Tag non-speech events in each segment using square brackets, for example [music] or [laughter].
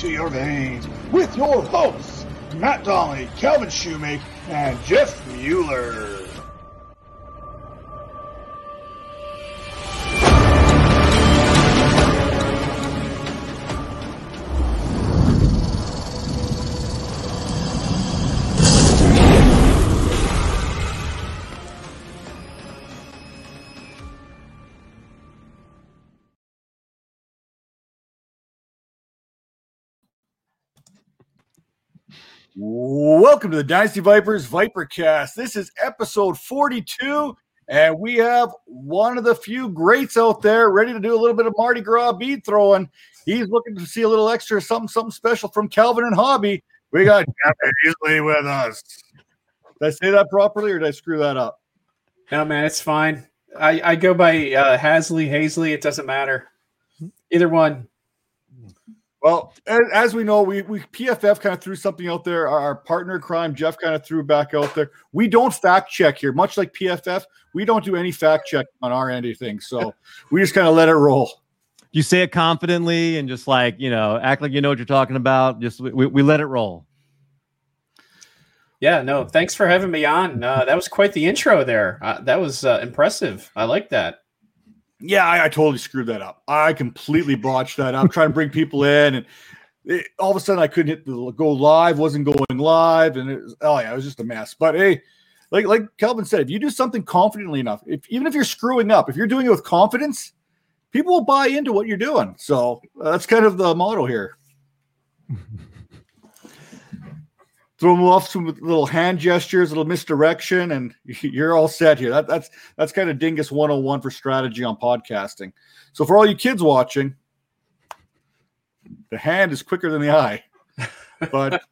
to your veins with your hosts, Matt Donnelly, Calvin Shoemake, and Jeff Mueller. Welcome to the Dynasty Vipers Vipercast. This is episode 42, and we have one of the few greats out there ready to do a little bit of Mardi Gras bead throwing. He's looking to see a little extra something, something special from Calvin and Hobby. We got Jeff Hazley with us. Did I say that properly, or did I screw that up? No, man, it's fine. I, I go by uh, Hasley, Hazley. It doesn't matter. Either one. Well, as, as we know, we, we PFF kind of threw something out there. Our, our partner crime, Jeff, kind of threw back out there. We don't fact check here, much like PFF. We don't do any fact check on our end of things, so we just kind of let it roll. You say it confidently and just like you know, act like you know what you're talking about. Just we, we let it roll. Yeah, no, thanks for having me on. Uh, that was quite the intro there. Uh, that was uh, impressive. I like that. Yeah, I, I, totally screwed that up. I completely botched that up. trying to bring people in, and it, all of a sudden I couldn't hit the go live. wasn't going live, and it was, oh yeah, it was just a mess. But hey, like like Calvin said, if you do something confidently enough, if even if you're screwing up, if you're doing it with confidence, people will buy into what you're doing. So uh, that's kind of the model here. [laughs] throw them off some little hand gestures, a little misdirection, and [laughs] you're all set here. That, that's that's kind of Dingus 101 for strategy on podcasting. So for all you kids watching, the hand is quicker than the eye. [laughs] But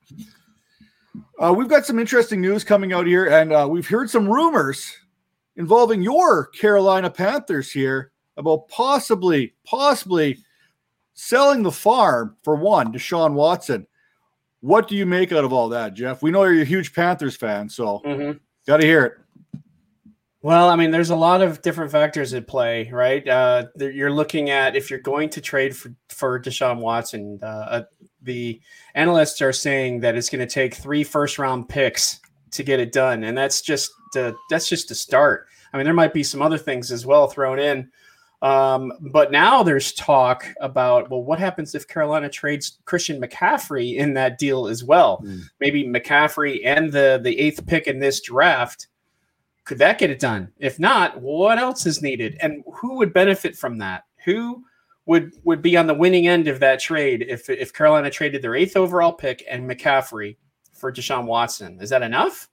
uh, we've got some interesting news coming out here, and uh, we've heard some rumors involving your Carolina Panthers here about possibly, possibly selling the farm for one, Deshaun Watson. What do you make out of all that, Jeff? We know you're a huge Panthers fan, so mm-hmm. got to hear it. Well, I mean, there's a lot of different factors at play, right? Uh, you're looking at if you're going to trade for, for Deshaun Watson, uh, uh the analysts are saying that it's going to take three first round picks to get it done, and that's just the, that's just a start. I mean, there might be some other things as well thrown in, um, but now there's talk about well, what happens if Carolina trades Christian McCaffrey in that deal as well? Mm. Maybe McCaffrey and the the eighth pick in this draft. Could that get it done? If not, what else is needed, and who would benefit from that? Who would would be on the winning end of that trade if if Carolina traded their eighth overall pick and McCaffrey for Deshaun Watson? Is that enough?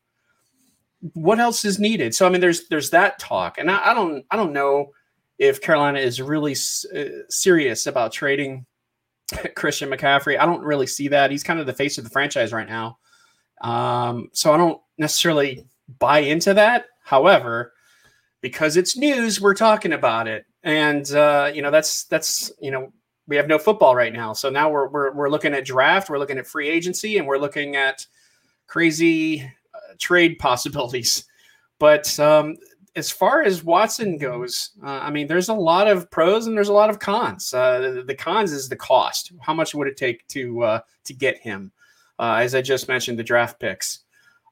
What else is needed? So I mean, there's there's that talk, and I, I don't I don't know if Carolina is really uh, serious about trading [laughs] Christian McCaffrey. I don't really see that. He's kind of the face of the franchise right now. Um, so I don't necessarily buy into that. However, because it's news, we're talking about it. And uh, you know, that's that's you know, we have no football right now. So now we're we're we're looking at draft, we're looking at free agency, and we're looking at crazy uh, trade possibilities. But um, as far as Watson goes, uh, I mean, there's a lot of pros and there's a lot of cons. Uh, the, the, cons is the cost. How much would it take to uh, to get him? Uh, as I just mentioned, the draft picks.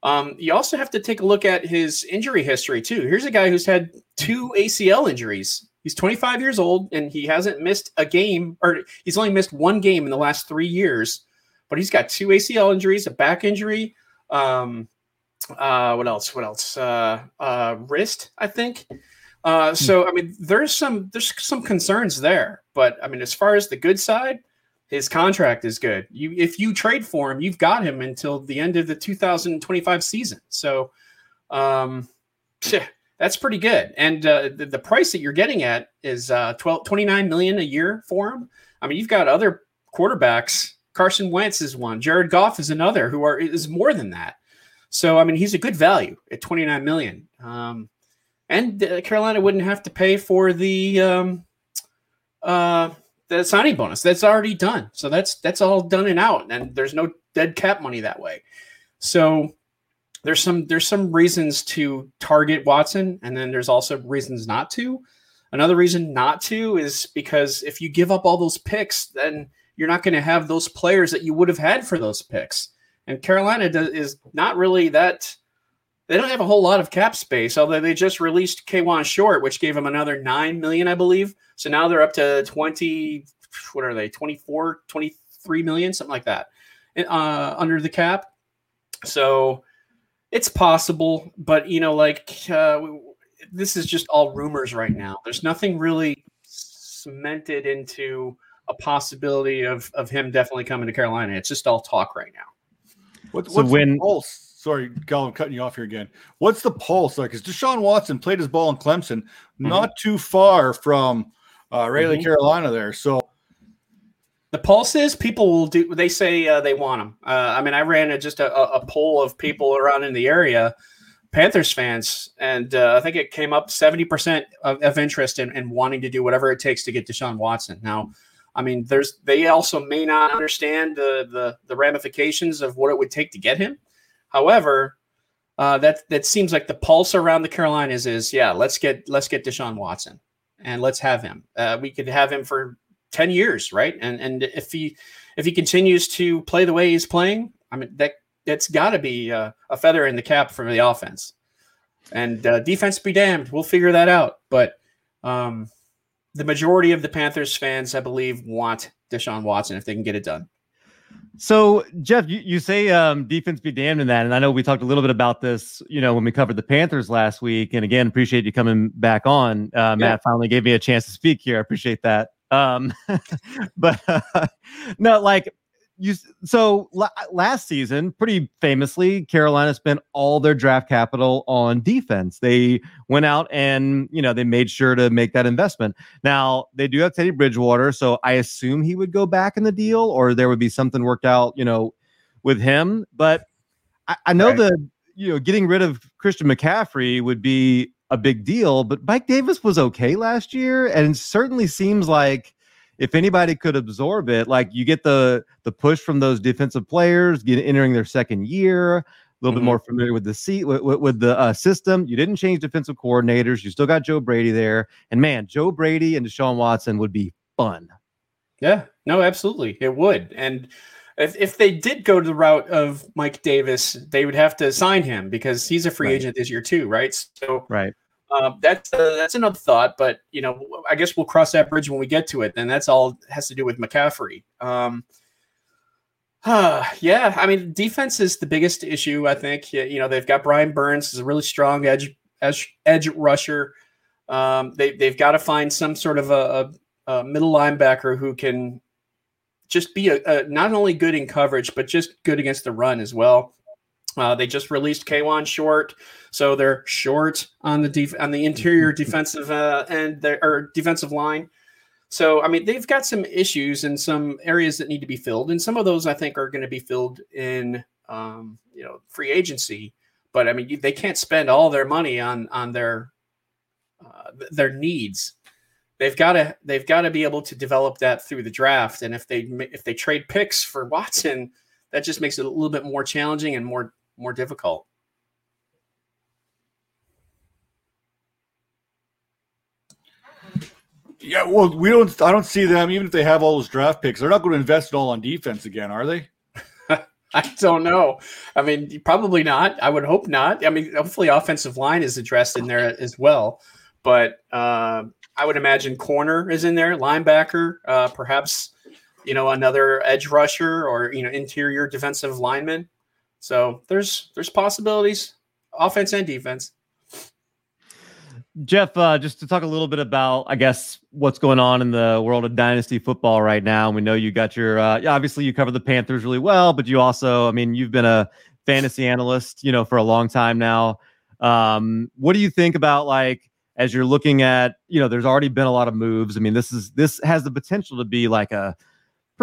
Um, you also have to take a look at his injury history too. Here's a guy who's had two ACL injuries. He's 25 years old and he hasn't missed a game, or he's only missed one game in the last three years. But he's got two ACL injuries, a back injury. Um, uh, what else? What else? Uh, uh, wrist, I think. Uh, hmm. so I mean, there's some there's some concerns there, but I mean, as far as the good side, his contract is good. You if you trade for him, you've got him until the end of the 2025 season. So, um, that's pretty good. And uh, the, the price that you're getting at is uh, 12, 29 million a year for him. I mean, you've got other quarterbacks. Carson Wentz is one. Jared Goff is another. Who are is more than that. So I mean, he's a good value at 29 million. Um, and uh, Carolina wouldn't have to pay for the um, uh, the signing bonus. That's already done. So that's that's all done and out, and there's no dead cap money that way. So there's some there's some reasons to target Watson, and then there's also reasons not to. Another reason not to is because if you give up all those picks, then you're not going to have those players that you would have had for those picks. And Carolina does, is not really that. They don't have a whole lot of cap space, although they just released Kawann Short, which gave them another nine million, I believe. So now they're up to twenty. What are they? 24, 23 million, something like that, uh, under the cap. So it's possible, but you know, like uh, this is just all rumors right now. There's nothing really cemented into a possibility of of him definitely coming to Carolina. It's just all talk right now. What, so what's when, the pulse? Sorry, Gal, I'm cutting you off here again. What's the pulse like? Because Deshaun Watson played his ball in Clemson, mm-hmm. not too far from uh, Raleigh, mm-hmm. Carolina. There, so the pulse is people will do. They say uh, they want him. Uh, I mean, I ran a, just a, a, poll of people around in the area, Panthers fans, and uh, I think it came up seventy percent of, of, interest in, in wanting to do whatever it takes to get Deshaun Watson. Now, I mean, there's they also may not understand the the, the ramifications of what it would take to get him. However, uh, that that seems like the pulse around the Carolinas is yeah, let's get let's get Deshaun Watson and let's have him. Uh, we could have him for ten years, right? And and if he if he continues to play the way he's playing, I mean that that's got to be uh, a feather in the cap for the offense. And uh, defense be damned, we'll figure that out. But um, the majority of the Panthers fans, I believe, want Deshaun Watson if they can get it done. So, Jeff, you, you say um, defense be damned in that. And I know we talked a little bit about this, you know, when we covered the Panthers last week. And again, appreciate you coming back on. Uh, Matt finally gave me a chance to speak here. I appreciate that. Um, [laughs] but uh, [laughs] no, like you so last season pretty famously carolina spent all their draft capital on defense. They went out and you know they made sure to make that investment. Now they do have teddy bridgewater so i assume he would go back in the deal or there would be something worked out you know with him. But i, I know right. the you know getting rid of christian mccaffrey would be a big deal but mike davis was okay last year and certainly seems like if anybody could absorb it, like you get the the push from those defensive players, get entering their second year, a little mm-hmm. bit more familiar with the seat with, with, the uh, system. You didn't change defensive coordinators. You still got Joe Brady there, and man, Joe Brady and Deshaun Watson would be fun. Yeah, no, absolutely, it would. And if if they did go to the route of Mike Davis, they would have to sign him because he's a free right. agent this year too, right? So right. Uh, that's uh, that's another thought, but you know, I guess we'll cross that bridge when we get to it. And that's all has to do with McCaffrey. Um, uh, [sighs] yeah, I mean, defense is the biggest issue. I think you know they've got Brian Burns is a really strong edge edge, edge rusher. Um, they they've got to find some sort of a, a, a middle linebacker who can just be a, a, not only good in coverage but just good against the run as well. Uh, they just released Kawann Short, so they're short on the def- on the interior [laughs] defensive uh, end or defensive line. So I mean, they've got some issues in some areas that need to be filled, and some of those I think are going to be filled in um, you know free agency. But I mean, you, they can't spend all their money on on their uh, their needs. They've got to they've got to be able to develop that through the draft, and if they if they trade picks for Watson, that just makes it a little bit more challenging and more more difficult. Yeah, well, we don't. I don't see them. Even if they have all those draft picks, they're not going to invest it all on defense again, are they? [laughs] I don't know. I mean, probably not. I would hope not. I mean, hopefully, offensive line is addressed in there as well. But uh, I would imagine corner is in there, linebacker, uh, perhaps you know another edge rusher or you know interior defensive lineman. So there's there's possibilities, offense and defense. Jeff, uh, just to talk a little bit about, I guess, what's going on in the world of dynasty football right now. We know you got your, uh, obviously, you cover the Panthers really well, but you also, I mean, you've been a fantasy analyst, you know, for a long time now. Um, what do you think about like as you're looking at, you know, there's already been a lot of moves. I mean, this is this has the potential to be like a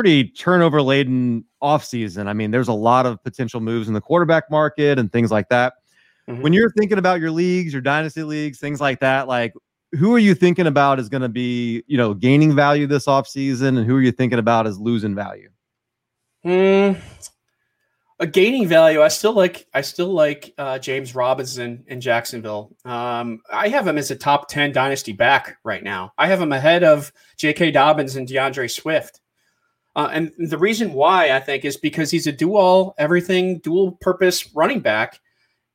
pretty turnover laden offseason. I mean, there's a lot of potential moves in the quarterback market and things like that. Mm-hmm. When you're thinking about your leagues, your dynasty leagues, things like that, like who are you thinking about is going to be, you know, gaining value this offseason and who are you thinking about as losing value? Hmm. a gaining value. I still like I still like uh, James Robinson in Jacksonville. Um, I have him as a top ten dynasty back right now. I have him ahead of J.K. Dobbins and D'Andre Swift. Uh, and the reason why I think is because he's a dual everything, dual purpose running back.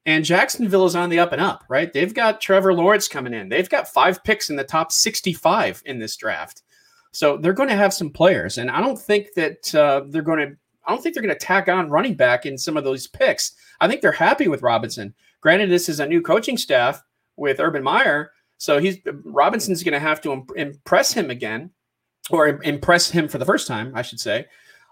And Jacksonville is on the up and up, right? They've got Trevor Lawrence coming in. They've got five picks in the top 65 in this draft. So they're going to have some players. And I don't think that uh, they're going to, I don't think they're going to tack on running back in some of those picks. I think they're happy with Robinson. Granted, this is a new coaching staff with Urban Meyer. So he's Robinson's going to have to impress him again or impress him for the first time, I should say.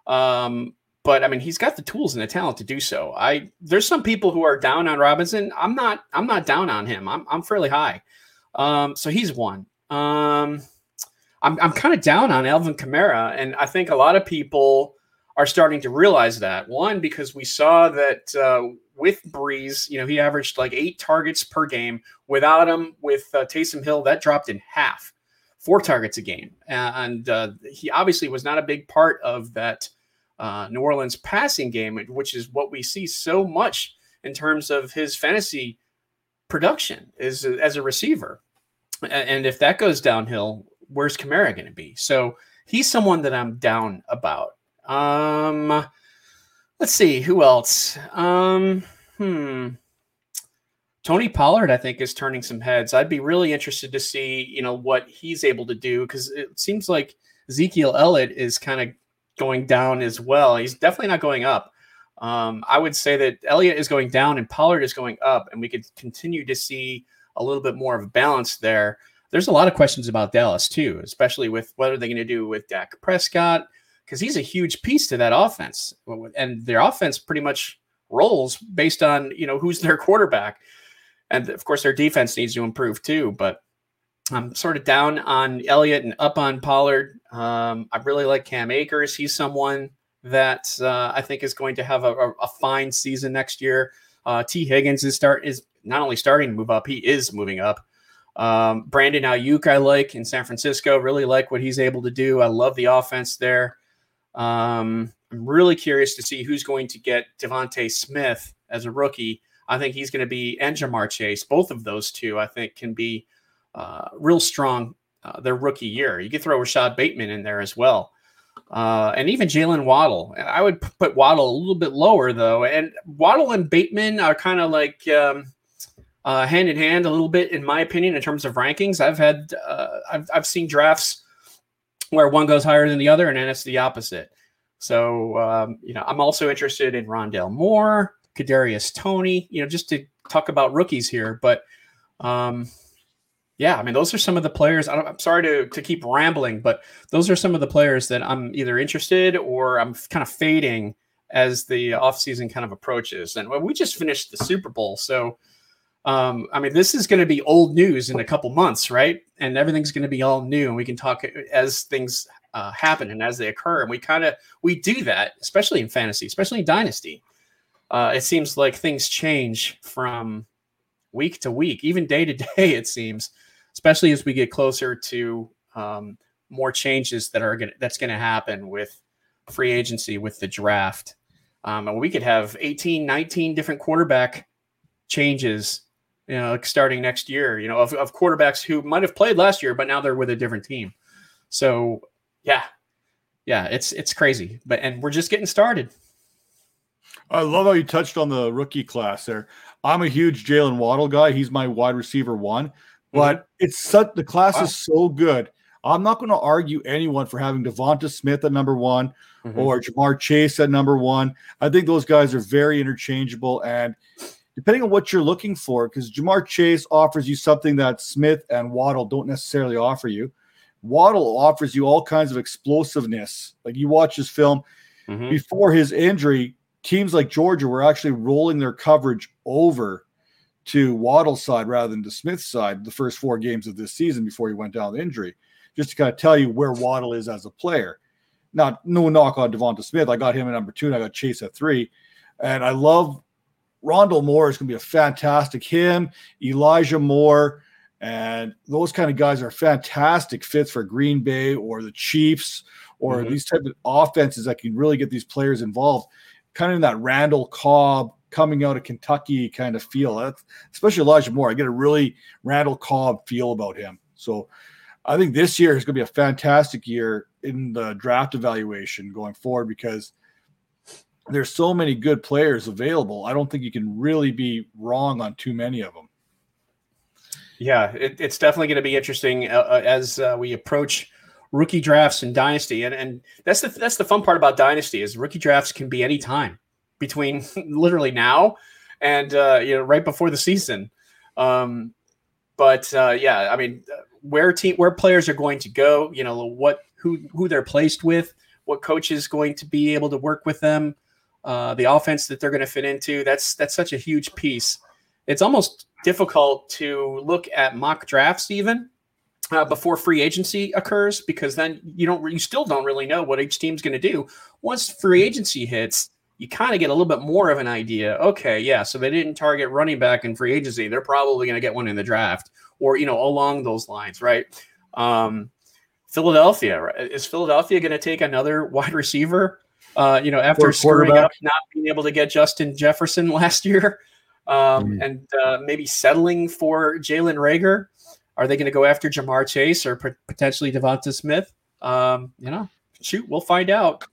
Um, but I mean, he's got the tools and the talent to do so. I there's some people who are down on Robinson. I'm not. I'm not down on him. I'm I'm fairly high. Um, so he's one. Um, I'm I'm kind of down on Alvin Kamara, and I think a lot of people are starting to realize that. One because we saw that uh, with Brees, you know, he averaged like eight targets per game. Without him, with uh, Taysom Hill, that dropped in half four targets a game. And uh, he obviously was not a big part of that uh, New Orleans passing game, which is what we see so much in terms of his fantasy production is as a receiver. And if that goes downhill, where's Kamara going to be? So he's someone that I'm down about. Um, let's see who else. Um, hmm. Tony Pollard, I think, is turning some heads. I'd be really interested to see, you know, what he's able to do because it seems like Ezekiel Elliott is kind of going down as well. He's definitely not going up. Um, I would say that Elliott is going down and Pollard is going up, and we could continue to see a little bit more of a balance there. There's a lot of questions about Dallas too, especially with what are they going to do with Dak Prescott because he's a huge piece to that offense, and their offense pretty much rolls based on you know who's their quarterback and of course their defense needs to improve too. But I'm sort of down on Elliott and up on Pollard. Um, I really like Cam Akers. He's someone that uh, I think is going to have a, a, a fine season next year. Uh, Tee Higgins is start is not only starting to move up, he is moving up. Um, Brandon Aiyuk, I like in San Francisco. Really like what he's able to do. I love the offense there. Um, I'm really curious to see who's going to get Devonta Smith as a rookie. I think he's going to be and Ja'Marr Chase. Both of those two, I think, can be uh, real strong uh, their rookie year. You could throw Rashod Bateman in there as well. Uh, and even Jaylen Waddle. I would put Waddle a little bit lower, though. And Waddle and Bateman are kind of like um, uh, hand in hand a little bit, in my opinion, in terms of rankings. I've had, uh, I've, I've seen drafts where one goes higher than the other, and then it's the opposite. So, um, you know, I'm also interested in Rondale Moore. Kadarius Toney, you know, just to talk about rookies here. But um, yeah, I mean, those are some of the players. I am sorry to, to keep rambling, but those are some of the players that I'm either interested or I'm kind of fading as the offseason kind of approaches. And we just finished the Super Bowl. So, um, I mean, this is going to be old news in a couple months, right? And everything's going to be all new, and we can talk as things uh, happen and as they occur. And we kind of we do that, especially in fantasy, especially in dynasty uh, it seems like things change from week to week, even day to [laughs] day. It seems, especially as we get closer to um, more changes that are going that's going to happen with free agency with the draft. Um, and we could have 18, 19 different quarterback changes, you know, like starting next year, you know, of, of quarterbacks who might have played last year, but now they're with a different team. So yeah, yeah, it's, it's crazy, but, and we're just getting started. I love how you touched on the rookie class there. I'm a huge Jaylen Waddle guy. He's my wide receiver one, but mm-hmm. it's such the class wow. is so good. I'm not going to argue anyone for having Devonta Smith at number one mm-hmm. or Ja'Marr Chase at number one. I think those guys are very interchangeable and depending on what you're looking for, because Ja'Marr Chase offers you something that Smith and Waddle don't necessarily offer you. Waddle offers you all kinds of explosiveness. Like you watch his film mm-hmm. before his injury, teams like Georgia were actually rolling their coverage over to Waddle's side rather than to Smith's side the first four games of this season before he went down with injury, just to kind of tell you where Waddle is as a player. Not no knock on Devonta Smith. I got him at number two, and I got Chase at three. And I love Rondale Moore is going to be a fantastic him, Elijah Moore, and those kind of guys are fantastic fits for Green Bay or the Chiefs or mm-hmm. these type of offenses that can really get these players involved kind of that Randall Cobb coming out of Kentucky kind of feel. Especially Elijah Moore. I get a really Randall Cobb feel about him. So I think this year is going to be a fantastic year in the draft evaluation going forward because there's so many good players available. I don't think you can really be wrong on too many of them. Yeah, it, it's definitely going to be interesting uh, uh, as uh, we approach rookie drafts and dynasty, and and that's the that's the fun part about dynasty is rookie drafts can be any time between [laughs] literally now and uh, you know right before the season. Um, but uh, yeah, I mean, where team where players are going to go, you know, what who who they're placed with, what coach is going to be able to work with them, uh, the offense that they're going to fit into. That's that's such a huge piece. It's almost difficult to look at mock drafts even uh, before free agency occurs because then you don't you still don't really know what each team's going to do. Once free agency hits, you kind of get a little bit more of an idea. Okay, yeah, so they didn't target running back in free agency. They're probably going to get one in the draft or you know along those lines, right? Um, Philadelphia is Philadelphia going to take another wide receiver? Uh, you know, after screwing up not being able to get Justin Jefferson [laughs] last year, um, mm. and uh, maybe settling for Jalen Reagor. Are they going to go after Ja'Marr Chase or potentially Devonta Smith? Um, you know, shoot, we'll find out.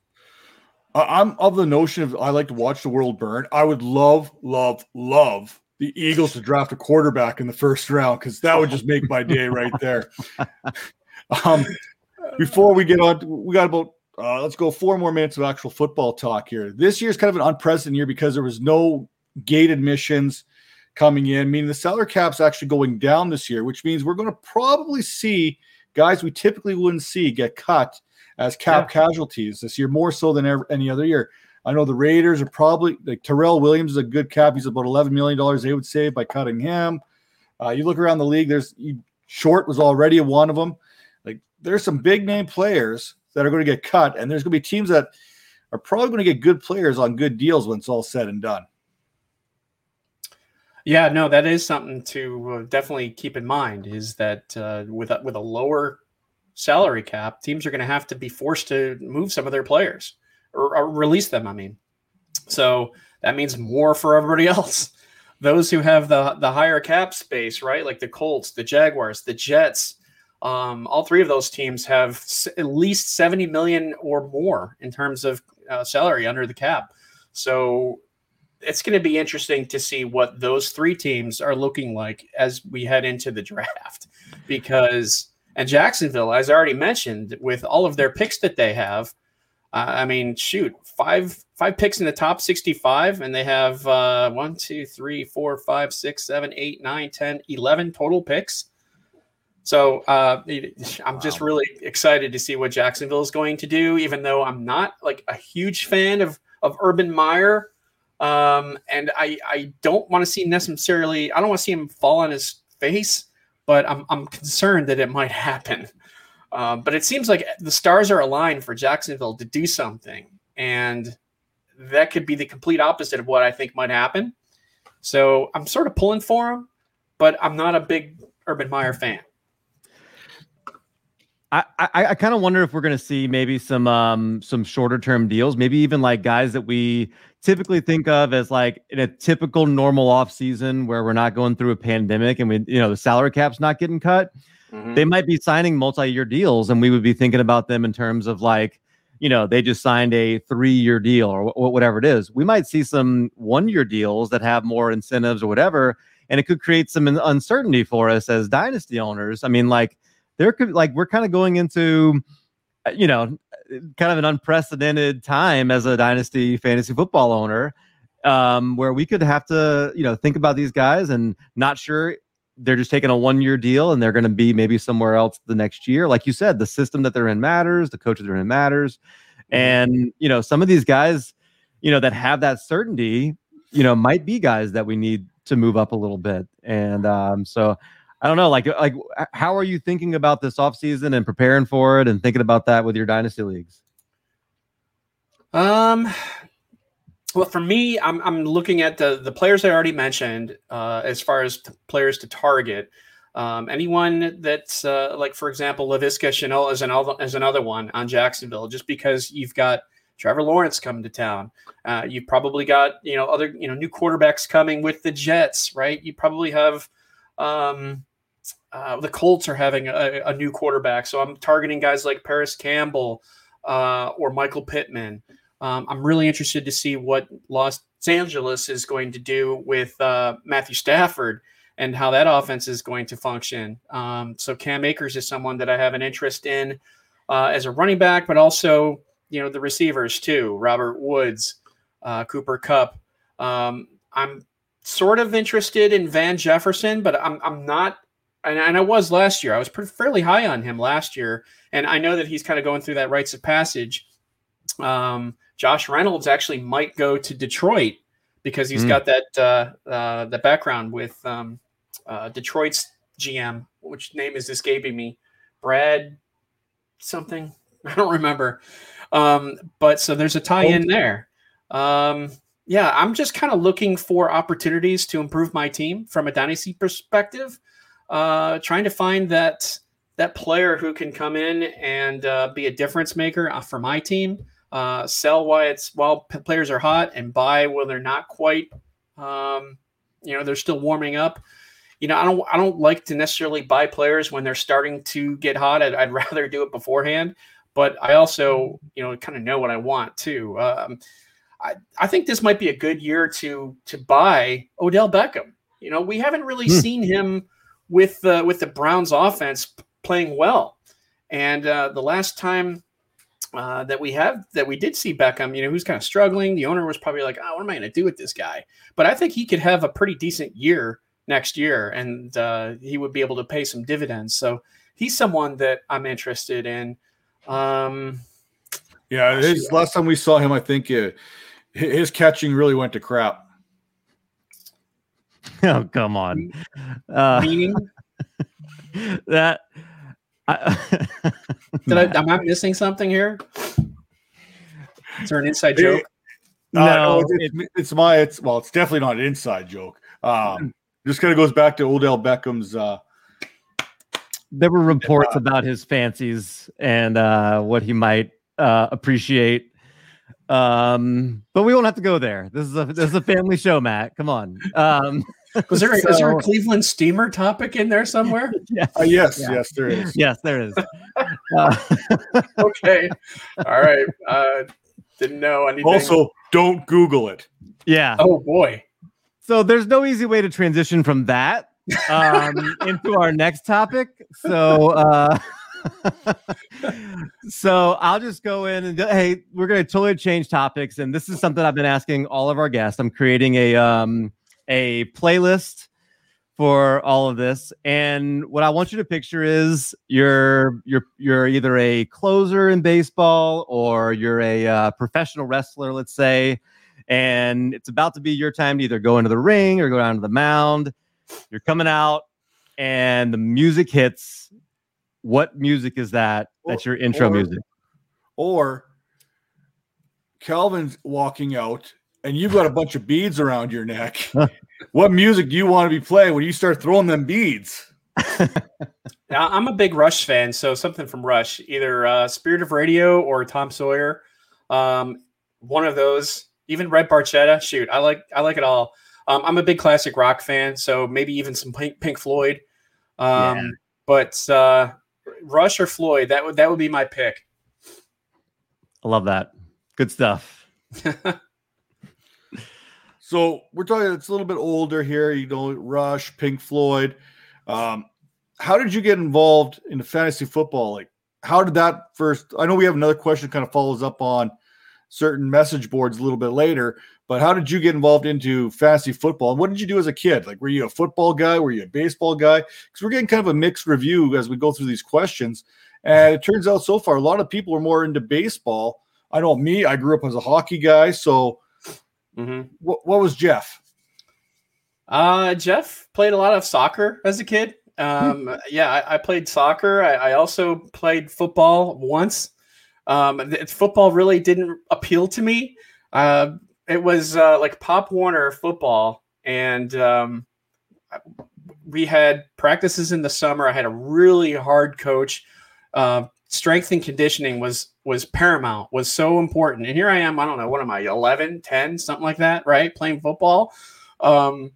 I'm of the notion of I like to watch the world burn. I would love, love, love the Eagles to draft a quarterback in the first round because that would just make my day right there. [laughs] Um, before we get on, we got about uh, let's go four more minutes of actual football talk here. This year is kind of an unprecedented year because there was no gate admissions coming in, meaning the salary cap's actually going down this year, which means we're going to probably see guys we typically wouldn't see get cut as cap yeah. casualties this year, more so than ever, any other year. I know the Raiders are probably like Tyrell Williams is a good cap. He's about $11 million they would save by cutting him. Uh, you look around the league, there's Short was already one of them. Like there's some big name players that are going to get cut, and there's going to be teams that are probably going to get good players on good deals when it's all said and done. Yeah, no, that is something to uh, definitely keep in mind. Is that uh, with a, with a lower salary cap, teams are going to have to be forced to move some of their players or, or release them. I mean, so that means more for everybody [laughs] else. Those who have the the higher cap space, right? Like the Colts, the Jaguars, the Jets. Um, all three of those teams have s- at least 70 million or more in terms of uh, salary under the cap. So it's going to be interesting to see what those three teams are looking like as we head into the draft. [laughs] Because and Jacksonville as I already mentioned with all of their picks that they have uh, I mean shoot five five picks in the top 65 and they have uh, one two three four five six seven eight nine ten eleven total picks. So uh, I'm just really excited to see what Jacksonville is going to do even though I'm not like a huge fan of of Urban Meyer um, and I, I don't want to see necessarily, I don't want to see him fall on his face, but I'm, I'm concerned that it might happen. Um, but it seems like the stars are aligned for Jacksonville to do something. And that could be the complete opposite of what I think might happen. So I'm sort of pulling for him, but I'm not a big Urban Meyer fan. I, I, I kind of wonder if we're going to see maybe some um some shorter term deals, maybe even like guys that we typically think of as like in a typical normal off season where we're not going through a pandemic and we you know the salary cap's not getting cut. Mm-hmm. They might be signing multi year deals, and we would be thinking about them in terms of like you know they just signed a three year deal or w- whatever it is. We might see some one year deals that have more incentives or whatever, and it could create some uncertainty for us as dynasty owners. I mean, like there could like we're kind of going into uh, you know kind of an unprecedented time as a dynasty fantasy football owner um, where we could have to you know think about these guys and not sure they're just taking a one year deal and they're going to be maybe somewhere else the next year. Like you said the system that they're in matters the coaches they're in matters. Mm-hmm. and you know some of these guys you know that have that certainty you know might be guys that we need to move up a little bit. And um, so I don't know, like like how are you thinking about this offseason and preparing for it and thinking about that with your dynasty leagues? Um well for me, I'm I'm looking at the the players I already mentioned uh as far as t- players to target. Um, anyone that's uh, like, for example, Laviska Shenault is another is another one on Jacksonville, just because you've got Trevor Lawrence coming to town. Uh, you've probably got you know other you know new quarterbacks coming with the Jets, right? You probably have um, uh, the Colts are having a, a, new quarterback, so I'm targeting guys like Parris Campbell uh, or Michael Pittman. Um, I'm really interested to see what Los Angeles is going to do with uh, Matthew Stafford and how that offense is going to function. Um, so Cam Akers is someone that I have an interest in uh, as a running back, but also you know the receivers too, Robert Woods, uh, Cooper Kupp. Um, I'm sort of interested in Van Jefferson, but I'm I'm not. And, and I was last year. I was pretty, fairly high on him last year, and I know that he's kind of going through that rites of passage. Um, Josh Reynolds actually might go to Detroit because he's mm. got that uh, uh, the background with um, uh, Detroit's GM, which name is escaping me, Brad something. [laughs] I don't remember. Um, but so there's a tie in there. Um, yeah, I'm just kind of looking for opportunities to improve my team from a dynasty perspective. Uh, trying to find that that player who can come in and uh, be a difference maker uh, for my team. Uh, sell while it's while players are hot and buy when they're not quite. Um, you know, they're still warming up. You know, I don't I don't like to necessarily buy players when they're starting to get hot. I'd, I'd [laughs] rather do it beforehand but I also, you know, kind of know what I want too. Um, I, I think this might be a good year to to buy Odell Beckham. You know, we haven't really hmm. seen him with the with the Browns offense playing well, and uh, the last time uh, that we have that we did see Beckham, you know, who's kind of struggling. The owner was probably like, "Oh, what am I going to do with this guy?" But I think he could have a pretty decent year next year, and uh, he would be able to pay some dividends. So he's someone that I'm interested in. Um, yeah, his last time we saw him, I think uh, his catching really went to crap. [laughs] Oh come on! Uh, Meaning [laughs] that. I, [laughs] Did I, am I missing something here? Is there an inside joke? Uh, no, it's, it's, it's, my. It's well, it's definitely not an inside joke. Um, just kind of goes back to Odell Beckham's uh, there were reports about his fancies and uh, what he might uh, appreciate. Um, but we won't have to go there. This is a this is a family show, Matt. Come on. Um, was there, so, is there a Cleveland steamer topic in there somewhere? [laughs] yes, uh, yes, yeah. yes, there is. Yes, there is. [laughs] Uh, [laughs] okay, all right. Uh, didn't know anything. Also, don't Google it. Yeah. Oh boy. So there's no easy way to transition from that um, into our next topic. So, uh, so I'll just go in and hey, we're going to totally change topics, and this is something I've been asking all of our guests. I'm creating a um, a playlist for all of this, and what I want you to picture is you're you're you're either a closer in baseball or you're a uh, professional wrestler, let's say. And it's about to be your time to either go into the ring or go down to the mound you're coming out and the music hits. What music is that? That's your intro or, music. Or Calvin's walking out and you've got a bunch of beads around your neck. [laughs] what music do you want to be playing when you start throwing them beads? [laughs] now, I'm a big Rush fan, so something from Rush, either uh, Spirit of Radio or Tom Sawyer. Um, one of those, even Red Barchetta. Shoot, I like I like it all. Um, I'm a big classic rock fan, so maybe even some Pink, Pink Floyd. Um, yeah. But uh, Rush or Floyd, that would that would be my pick. I love that. Good stuff. [laughs] so we're talking. It's a little bit older here. You know, Rush, Pink Floyd. Um, how did you get involved in the fantasy football? Like, how did that first? I know we have another question kind of follows up on certain message boards a little bit later, but how did you get involved into fantasy football? And what did you do as a kid? Like, were you a football guy? Were you a baseball guy? Because we're getting kind of a mixed review as we go through these questions. And it turns out so far, a lot of people are more into baseball. I know me, I grew up as a hockey guy. So, mm-hmm. what, what was Jeff? Uh, Jeff played a lot of soccer as a kid. Um, hmm. yeah, I, I, played soccer. I, I, also played football once. Um, football really didn't appeal to me. Uh, it was uh, like Pop Warner football, and um, we had practices in the summer. I had a really hard coach. Uh, strength and conditioning was was paramount, was so important. And here I am. I don't know what am I, 11, 10, something like that, right? Playing football. Um,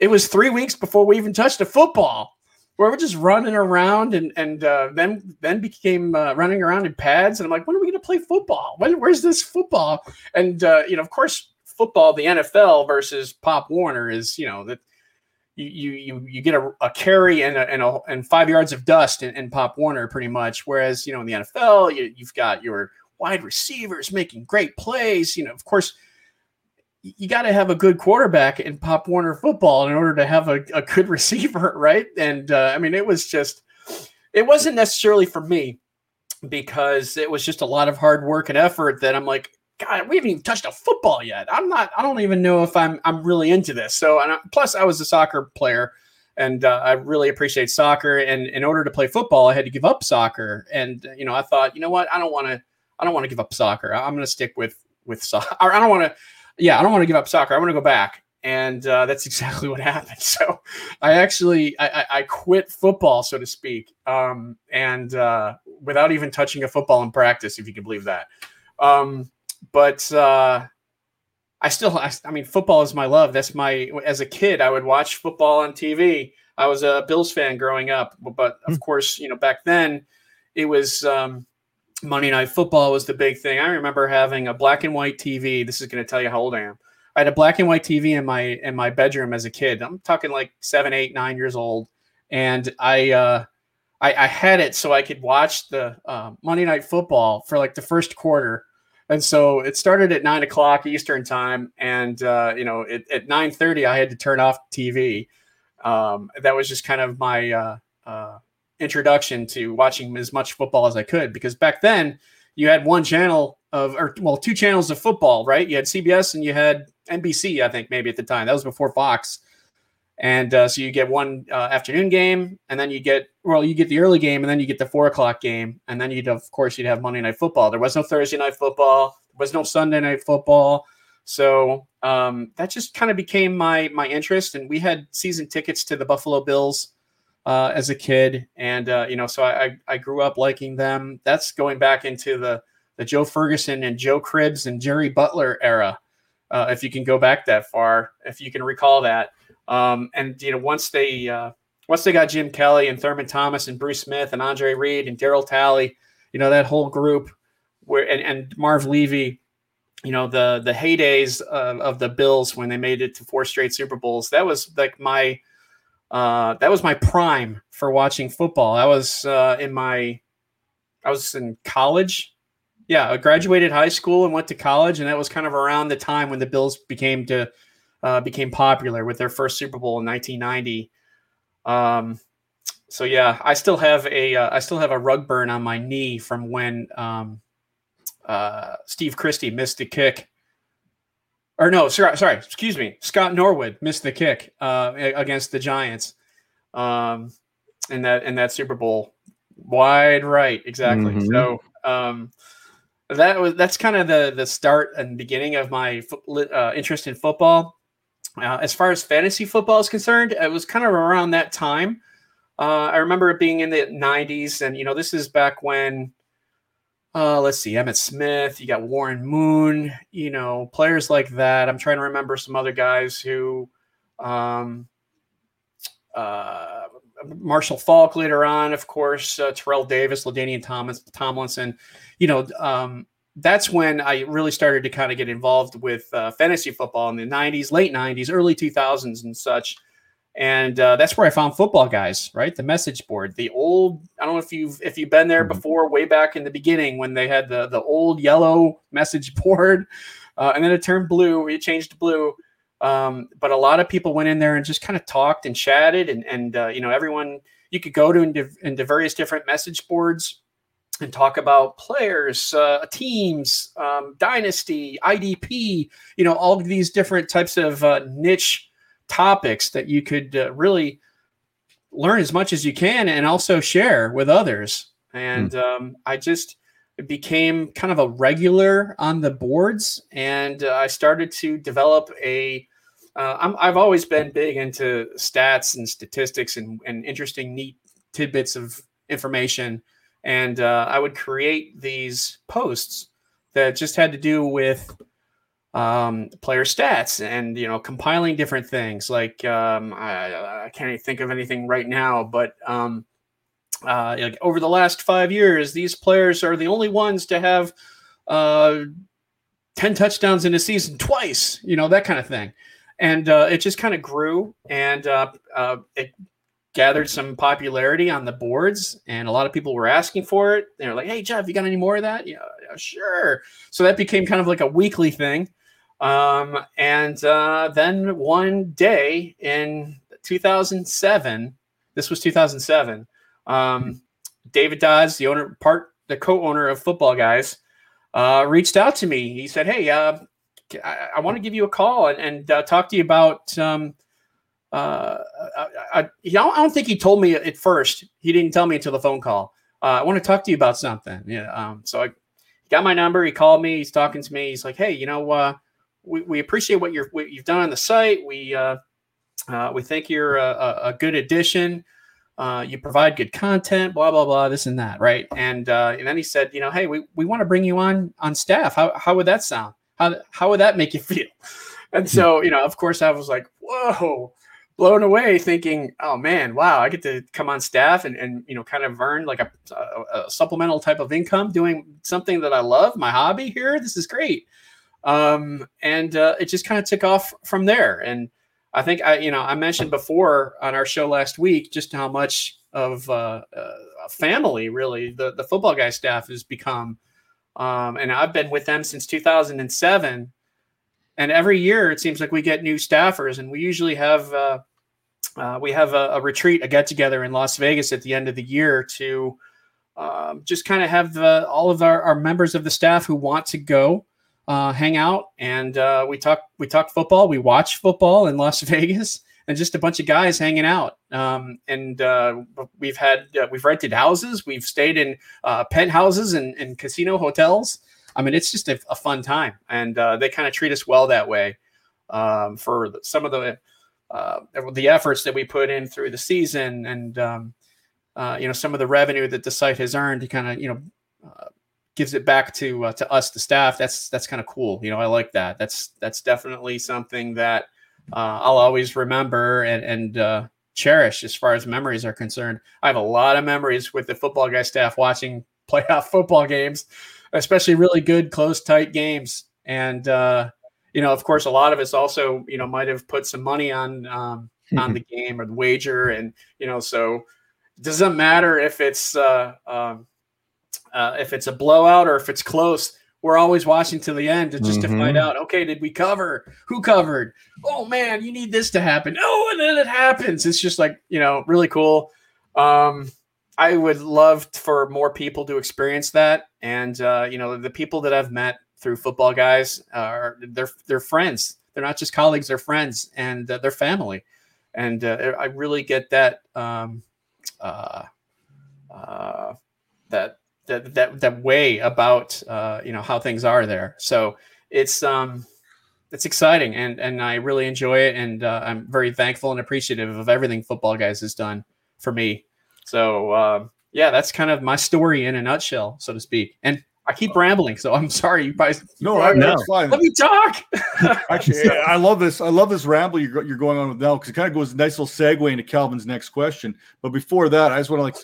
it was three weeks before we even touched a football. where we're just running around and and uh, then then became uh, running around in pads and I'm like when are we going to play football when, where's this football and uh, you know of course football the NFL versus Pop Warner is you know that you you you get a, a carry and a, and, a, and five yards of dust in, in, Pop Warner pretty much whereas you know in the NFL you, you've got your wide receivers making great plays you know of course you got to have a good quarterback in Pop Warner football in order to have a, a good [laughs] receiver, right? And uh, I mean, it was just, it wasn't necessarily for me because it was just a lot of hard work and effort that I'm like, God, we haven't even touched a football yet. I'm not, I don't even know if I'm, I'm really into this. So, and I, plus I was a soccer player and uh, I really appreciate soccer. And in order to play football, I had to give up soccer. And, you know, I thought, you know what? I don't want to, I don't want to give up soccer. I'm going to stick with, with soccer. I don't want to, yeah, I don't want to give up soccer. I [laughs] want to go back. And uh, that's [laughs] exactly what happened. So I actually I, I quit football, so to speak, um, and uh, without even touching a football in practice, if you can believe that. Um, but uh, I still, I, I, mean, football is my love. That's my. As a kid, I would watch football on TV. I was a Bills fan growing up, but of hmm. course, you know, back then it was um, Monday Night Football was the big thing. I remember having a black and white TV. This is going to tell you how old I am. I had a black and white TV in my in my bedroom as a kid. I'm talking like seven, eight, nine years old, and I uh, I, I had it so I could watch the uh, Monday Night Football for like the first quarter. And so it started at nine o'clock Eastern time, and uh, you know, it, at nine thirty I had to turn off TV. Um, that was just kind of my uh, uh, introduction to watching as much football as I could because back then you had one channel of or well two channels of football right? You had CBS and you had NBC I think maybe at the time. That was before Fox and uh, so you get one uh, afternoon game and then you get well you get the early game and then you get the four o'clock game and then you'd of course you'd have Monday night football there was no Thursday night football there was no Sunday night football so um, that just kind of became my my interest and we had season tickets to the Buffalo Bills uh, as a kid, and uh, you know, so I, I grew up liking them. That's going back into the the Joe Ferguson and Joe Cribbs and Jerry Butler era, uh, if you can go back that far, if you can recall that. Um, and you know, once they uh, once they got Jim Kelly and Thurman Thomas and Bruce Smith and Andre Reed and Darryl Talley, you know, that whole group where and, and Marv Levy, you know, the the heydays of, of the Bills when they made it to four straight Super Bowls. That was like my uh, that was my prime for watching football. I was uh, in my, I was in college. Yeah, I graduated high school and went to college, and that was kind of around the time when the Bills became to uh, became popular with their first Super Bowl in 1990. Um, so yeah, I still have a uh, I still have a rug burn on my knee from when um, uh, Steve Christie missed the kick or no, sorry, sorry, excuse me. Scott Norwood missed the kick uh, against the Giants, um, in that in that Super Bowl, wide right, exactly. Mm-hmm. So um, that was that's kind of the the start and beginning of my uh, interest in football. Uh, as far as fantasy football is concerned, it was kind of around that time. Uh, I remember it being in the '90s, and you know, this is back when uh, let's see, Emmitt Smith, you got Warren Moon, you know, players like that. I'm trying to remember some other guys who, um, uh, Marshall Faulk later on, of course, uh, Terrell Davis, LaDainian Thomas, Tomlinson. You know, um, that's when I really started to kind of get involved with uh, fantasy football in the 90s, late 90s, early 2000s, and such and uh, that's where I found football guys, right? The message board, the old. I don't know if you've if you've been there mm-hmm. before, way back in the beginning when they had the the old yellow message [laughs] board, uh, and then it turned blue. It changed to blue. Um, but a lot of people went in there and just kind of talked and chatted, and and uh, you know everyone you could go to into, into various different message boards and talk about players, uh, teams, um, dynasty, IDP, you know, all these different types of uh, niche topics that you could uh, really learn as much as you can and also share with others. And mm. um, I just became kind of a regular on the boards, and uh, I started to develop a. Uh, have always been big into stats and statistics and, and interesting, neat tidbits of information. And uh, I would create these posts that just had to do with um, player stats and you know compiling different things. Like um, I, I, can't even think of anything right now, but um, uh, like over the last five years, these players are the only ones to have uh, ten touchdowns in a season twice. You know that kind of thing, and uh, it just kind of grew and uh, uh, it gathered some popularity on the boards, and a lot of people were asking for it. They were like, "Hey, Jeff, you got any more of that?" Yeah, yeah sure. So that became kind of like a weekly thing. Um, and uh, then one day in 2007, this was 2007. Um, David Dodds, the owner, part the co-owner of Football Guys, uh, reached out to me. He said, "Hey, uh, I, I want to give you a call and, and uh, talk to you about." Um, uh, I, I, I, don't think he told me at first. He didn't tell me until the phone call. Uh, I want to talk to you about something. Yeah. Um, so I got my number. He called me. He's talking to me. He's like, "Hey, you know, uh, we, we appreciate what you're what you've done on the site. We uh, uh, we think you're a, a good addition. Uh, you provide good content. Blah blah blah. This and that, right? And and then he said, you know, hey, we, we want to bring you on on staff. How how would that sound? How how would that make you [laughs] feel? And so you know, of course, I was like, whoa blown away thinking oh man wow i get to come on staff and, and you know kind of earn like a, a, a, supplemental type of income doing something that i love my hobby here this is great um, and uh, it just kind of took off from there. And I think I, you know, I mentioned before on our show last week just how much of uh, uh, a family really the the football guy staff has become. Um, and I've been with them since 2007. And every year it seems like we get new staffers, and we usually have uh, uh, we have a, a, retreat, a get together in Las Vegas at the end of the year to um, just kind of have the, all of our, our members of the staff who want to go uh, hang out and uh, we talk we talk football. We watch football in Las [laughs] Vegas and just a bunch of guys hanging out. Um, and uh, we've had uh, we've rented houses. We've stayed in uh, penthouses and, and casino hotels. I mean, it's just a, a fun time, and uh, they kind of treat us well that way um, for some of the the efforts that we put in through the season, and um, you know some of the revenue that the site has earned to kind of you know gives it back to uh, to us, the staff. That's that's kind of cool. You know, I like that. That's that's definitely something that uh, I'll always remember and and uh, cherish as far as memories are concerned. I have a lot of memories with the football guy staff watching [laughs] playoff football games, especially really good, close, tight games. And uh, you know, of course, a lot of us also you know might have put some money on um, on the [laughs] game or the wager, and you know, so it doesn't matter if it's uh, um, uh, if it's a blowout or if it's close, we're always watching to the end to just mm-hmm. to find mm-hmm. out. Okay, did we cover? Who covered? Oh man, you need this to happen. Oh, and then it happens. It's just like you know, really cool. Um, I would love for more people to experience that, and uh, you know, the people that I've met through football guys are they're they're friends. They're not just colleagues; they're friends and uh, they're family. And uh, I really get that um, uh, uh, that that that that way about uh, you know how things are there. So it's um it's exciting and and I really enjoy it and uh, I'm very thankful and appreciative of everything football guys has done for me. So uh, yeah, that's kind of my story in a nutshell, so to speak. And I keep rambling, so I'm sorry, you guys. No, I, no. fine. Let me talk. [laughs] Actually, [laughs] so, I love this. I love this ramble you're, you're going on with now because it kind of goes a nice little segue into Calvin's next question. But before that, I just want to like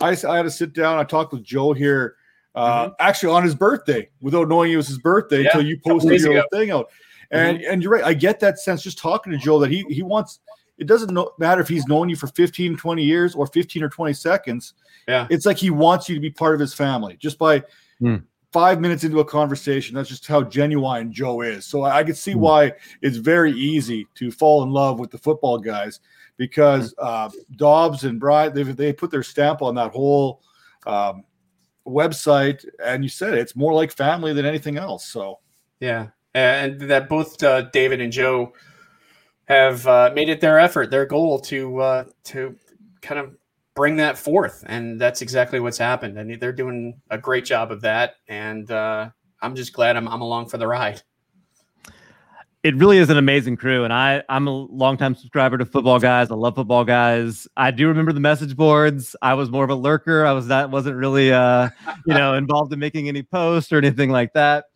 I, I had to sit down. I talked with Joe here, uh, mm-hmm. actually on his birthday, without knowing it was his birthday yeah, until you posted your thing out. And mm-hmm. and you're right. I get that sense just talking to Joe that he he wants. It doesn't know, matter if he's known you for 15, 20 years or 15 or 20 seconds. Yeah, it's like he wants you to be part of his family just by. Mm. Five minutes into a conversation, that's just how genuine Joe is. So I, I can see mm. why it's very easy to fall in love with the football guys because uh, Dodds and Bryant they they put their stamp on that whole um, website, and you said it, it's more like family than anything else. So yeah, and that both uh, David and Joe have uh, made it their effort, their goal to uh, to kind of bring that forth, and that's exactly what's happened. And they're doing a great job of that, and uh, I'm just glad I'm, I'm along for the ride. It really is an amazing crew. And i i'm a longtime subscriber to football guys. I love football guys. I do remember the message boards. I was more of a lurker. I was not wasn't really uh you know [laughs] involved in making any posts or anything like that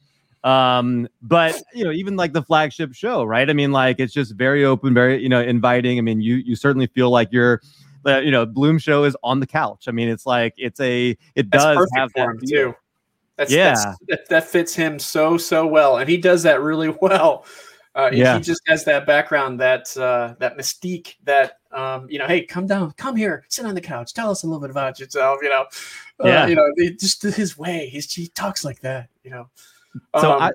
Um, but [laughs] you know, even like the flagship show, right? I mean, like it's just very open, very you know, inviting. I mean, you you certainly feel like you're the you know Bloom show is on the couch. I mean, it's like it's a it That's does have for that him feel. too. That's, Yeah. that's, that, that fits him so so well, and he does that really [laughs] well. Uh, he- Yeah. he just has that background, that uh, that mystique, that um, you know, hey, come down, come here, sit on the couch, tell us a little bit about yourself. You know, uh, Yeah. you know, it- just his way. He's he talks like that. You know, So Um, I,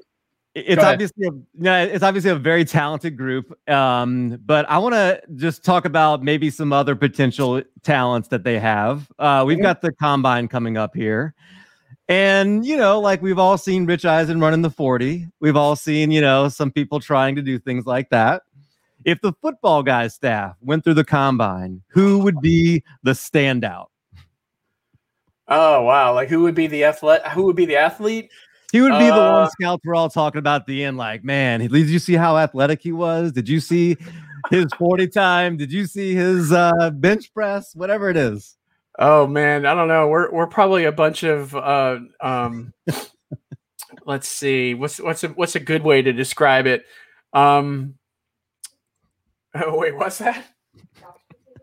it's obviously a, it's obviously a very talented group. Um, but I want to just talk about maybe some other potential talents that they have. Uh, we've Mhm. got the combine coming up here. And you know, like we've all seen Rich Eisen running the 40. We've all seen, you know, some people trying to do things like that. If the football guys staff went through the combine, who would be the standout? oh wow, like who would be the athlete? Who would be the athlete? He would be the Uh, one scouts we're all talking about at the end. Like, man, did you see how athletic he was? Did you see his [laughs] 40 time? Did you see his uh, bench press? Whatever it is. Oh man, I don't know. We're we're probably a bunch of uh um let's see. What's what's a what's a good way to describe it? Um Oh [laughs] wait, what's that?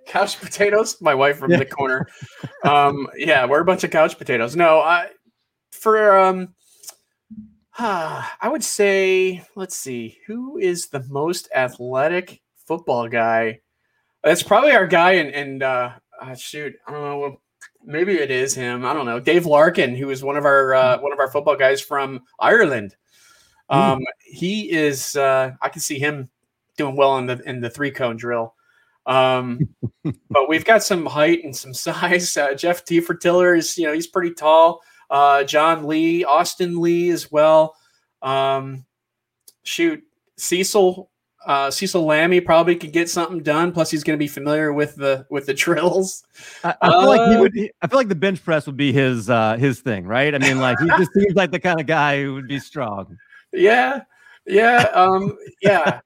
Couch potatoes? My wife from Yeah. the corner. Um yeah, we're a bunch of couch potatoes. No, I for um [sighs] I would say, let's see, who is the most athletic football guy? That's probably our guy and in uh, uh, shoot, I don't know, maybe it is him. I don't know, Dave Larkin, who is one of our uh, one of our football guys from Ireland. Um, he is. Uh, I can see him doing well in the in the three cone drill. Um, [laughs] but we've got some height and some [laughs] size. Uh, Jeff Tefertiller is, you know, he's pretty tall. Uh, John Lee, Austin Lee as well. Um, shoot, Cecil, uh, Cecil Lammey probably could get something done. Plus, he's going to be familiar with the with the drills. I, I feel like he Uh, would. I feel like the bench press would be his uh, his thing, right? I mean, like he just seems like the kind of guy who would be strong. Yeah, yeah, um, yeah.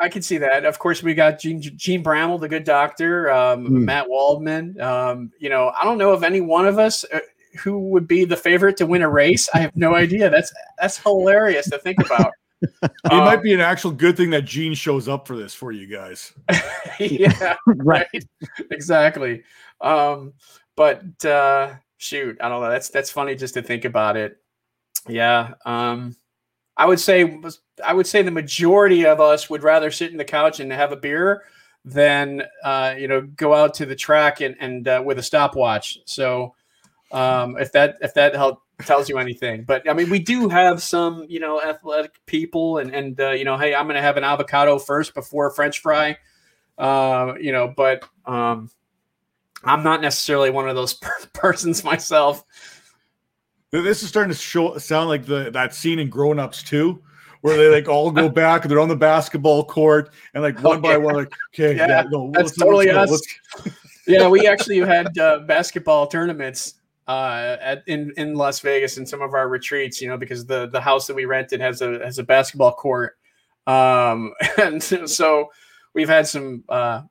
I can see that. Of course, we got Gene, Jene Bramel, the good doctor, um, Hmm. Matt Waldman. Um, you know, I don't know of any one of us uh, who would be the favorite to win a race. I have no idea. That's that's hilarious to think about. [laughs] It Um, might be an actual good thing that Jene shows up for this for you guys. [laughs] yeah, [laughs] Right. right. exactly. Um, but uh, shoot, I don't know. That's that's funny just to think about it. Yeah. Um, I would say I would say the majority of us would rather sit in the couch and have a beer than uh, you know go out to the track and and uh, with a stopwatch. So um, if that if that help tells you anything, but I mean we do have some you know athletic people and and uh, you know hey I'm going to have an avocado first before a French fry. Uh, you know, but um, I'm not necessarily one of those [laughs] per- persons myself. This is starting to show sound like the that scene in Grown Ups too, where they like all go back and they're on the basketball court and like one Oh, by yeah. one, like okay, Yeah, yeah, no, that's totally us. [laughs] yeah, we actually had uh, basketball tournaments uh, at in, in Las Vegas in some of our retreats. You know, because the the house that we rented has a has a basketball court, um, [laughs] and so we've had some. Uh,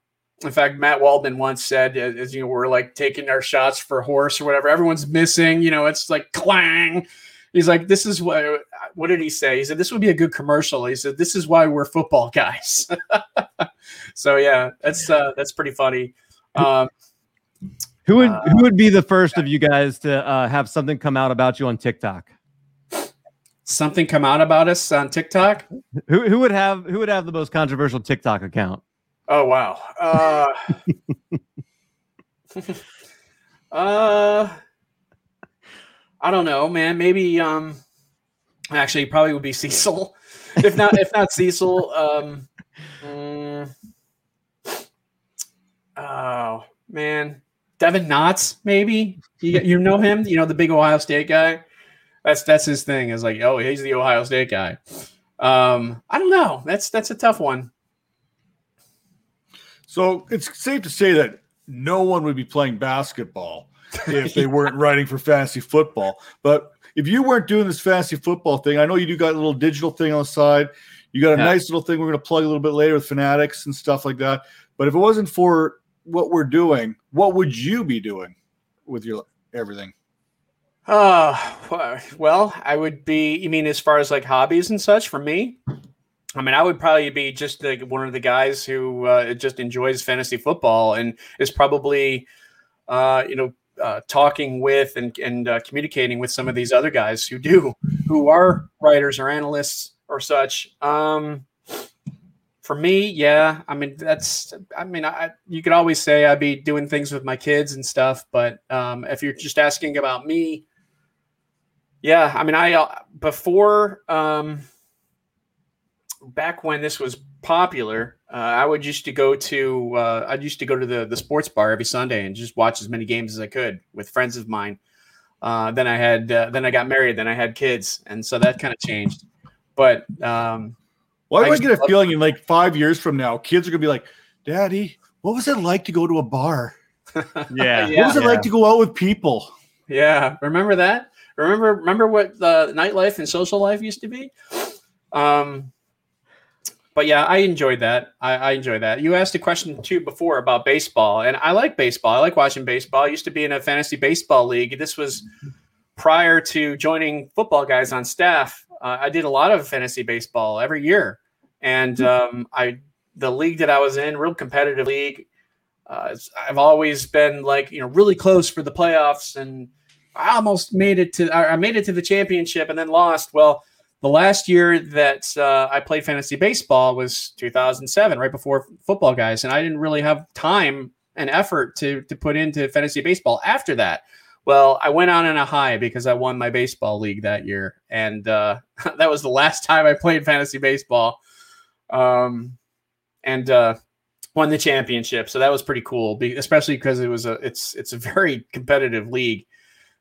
in fact, Matt Waldman once said, as as, you know, we're like taking our shots for horse or whatever. Everyone's missing. You know, it's like clang. He's like, this is what. What did he say? He said this would be a good commercial. He said this is why we're football guys. [laughs] so yeah, that's uh, that's pretty funny. Um, Who would Uh, who would be the first of you guys to uh, have something come out about you on TikTok? something come out about us on TikTok. Who who would have who would have the most controversial TikTok account? Oh wow. Uh, [laughs] uh, I don't know, man. Maybe um, actually, probably would be [laughs] Cecil. If not, if not Cecil, um, mm, oh man, Devin Knotts, maybe you you know him. You know the big Ohio State guy. That's that's his thing. Is like, oh, he's the Ohio State guy. Um, I don't know. That's that's a tough one. So it's safe to say that no one would be playing basketball [laughs] if they weren't writing for fantasy football. But if you weren't doing this fantasy football thing, I know you do got a little digital thing on the side. You got a Yeah. nice little thing we're going to plug a little bit later with fanatics and stuff like that. But if it wasn't for what we're doing, what would you be doing with your everything? Uh, well, I would be. You mean as far as like hobbies and such for me? I mean, I would probably be just like one of the guys who uh, just enjoys fantasy football and is probably, uh, you know, uh, talking with and and uh, communicating with some of these other guys who do, who are writers or analysts or such. Um, for me, yeah, I mean that's. I mean, I you could always say I'd be doing things with my kids and stuff, but um, if you're just asking about me, yeah, I mean, I uh, before. Um, back when this was popular, uh, I would used to go to uh, I used to go to the the sports bar every Sunday and just watch as many games as I could with friends of mine. Uh, then I had uh, then I got married, then I had kids, and so that kind of changed. But um, why do I, I get a feeling in like five years from now, kids are gonna be like, "Daddy, what was it like to go to a bar? [laughs] yeah, what was it yeah. like to go out with people? Yeah, remember that? Remember remember what the nightlife and social life used to be? Um, but yeah, I enjoyed that. I, I enjoy that. You asked a question too before about baseball, and I like baseball. I like watching baseball. I used to be in a fantasy baseball league. This was prior to joining football guys on staff. Uh, I did a lot of fantasy baseball every year, and um, I the league that I was in, real competitive league. Uh, I've always been like you know really close for the playoffs, and I almost made it to. I made it to the championship, and then lost. Well the last year that uh, I played fantasy baseball was 2007, right before football guys, and I didn't really have time and effort to to put into fantasy baseball after that. Well, I went on in a high because I won my baseball league that year, and uh, [laughs] that was the last time I played fantasy baseball, um, and uh, won the championship. So that was pretty cool, especially because it was a it's it's a very [laughs] competitive league.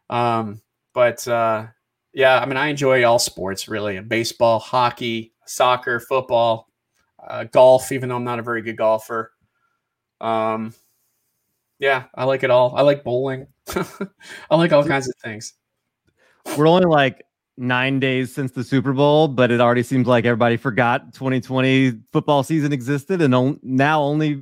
Um, but uh, yeah, I mean, I enjoy all sports really baseball, hockey, soccer, football, uh, golf, even though I'm not a very good golfer. Um, yeah, I like it all. I like bowling. [laughs] I like all kinds of things. We're only like nine days since the Super Bowl, but it already seems like everybody forgot 2020 football season existed, and on, now only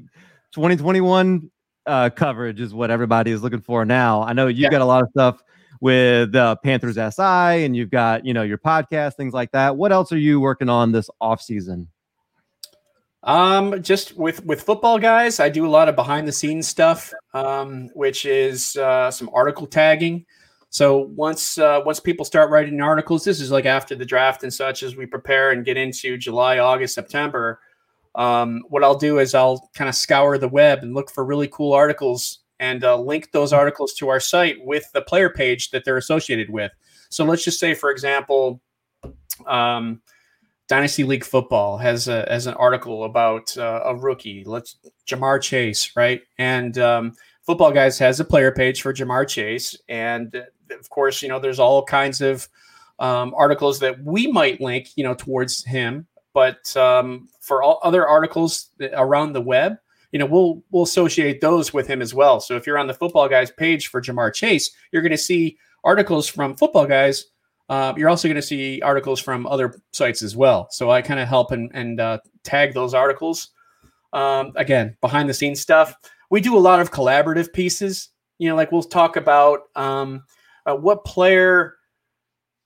2021 uh, coverage is what everybody is looking for now. I know you yeah. got a lot of stuff with uh, Panthers SI and you've got, you know, your podcast, things like that. What else are you working on this off season? Um, just with with football guys, I do a lot of behind the scenes stuff, um, which is uh, some article tagging. So once uh, once people start writing articles, this is like after the draft and such, as we prepare and get into July, August, September. Um, what I'll do is I'll kind of scour the web and look for really cool articles and uh, link those articles to our site with the player page that they're associated with. So let's just say, for example, um, Dynasty League Football has a, has an article about uh, a rookie. Let's Ja'Marr Chase, right? And um, Football Guys has a player page for Ja'Marr Chase, and of course, you know, there's all kinds of um, articles that we might link, you know, towards him. But um, for all other articles around the web, you know, we'll we'll associate those with him as well. So if you're on the football guys page for Ja'Marr Chase, you're going to see articles from football guys. Uh, you're also going to see articles from other sites as well. So I kind of help and, and uh, tag those articles. Um, again, behind the scenes stuff. We do a lot of collaborative pieces. You know, like we'll talk about um, uh, what player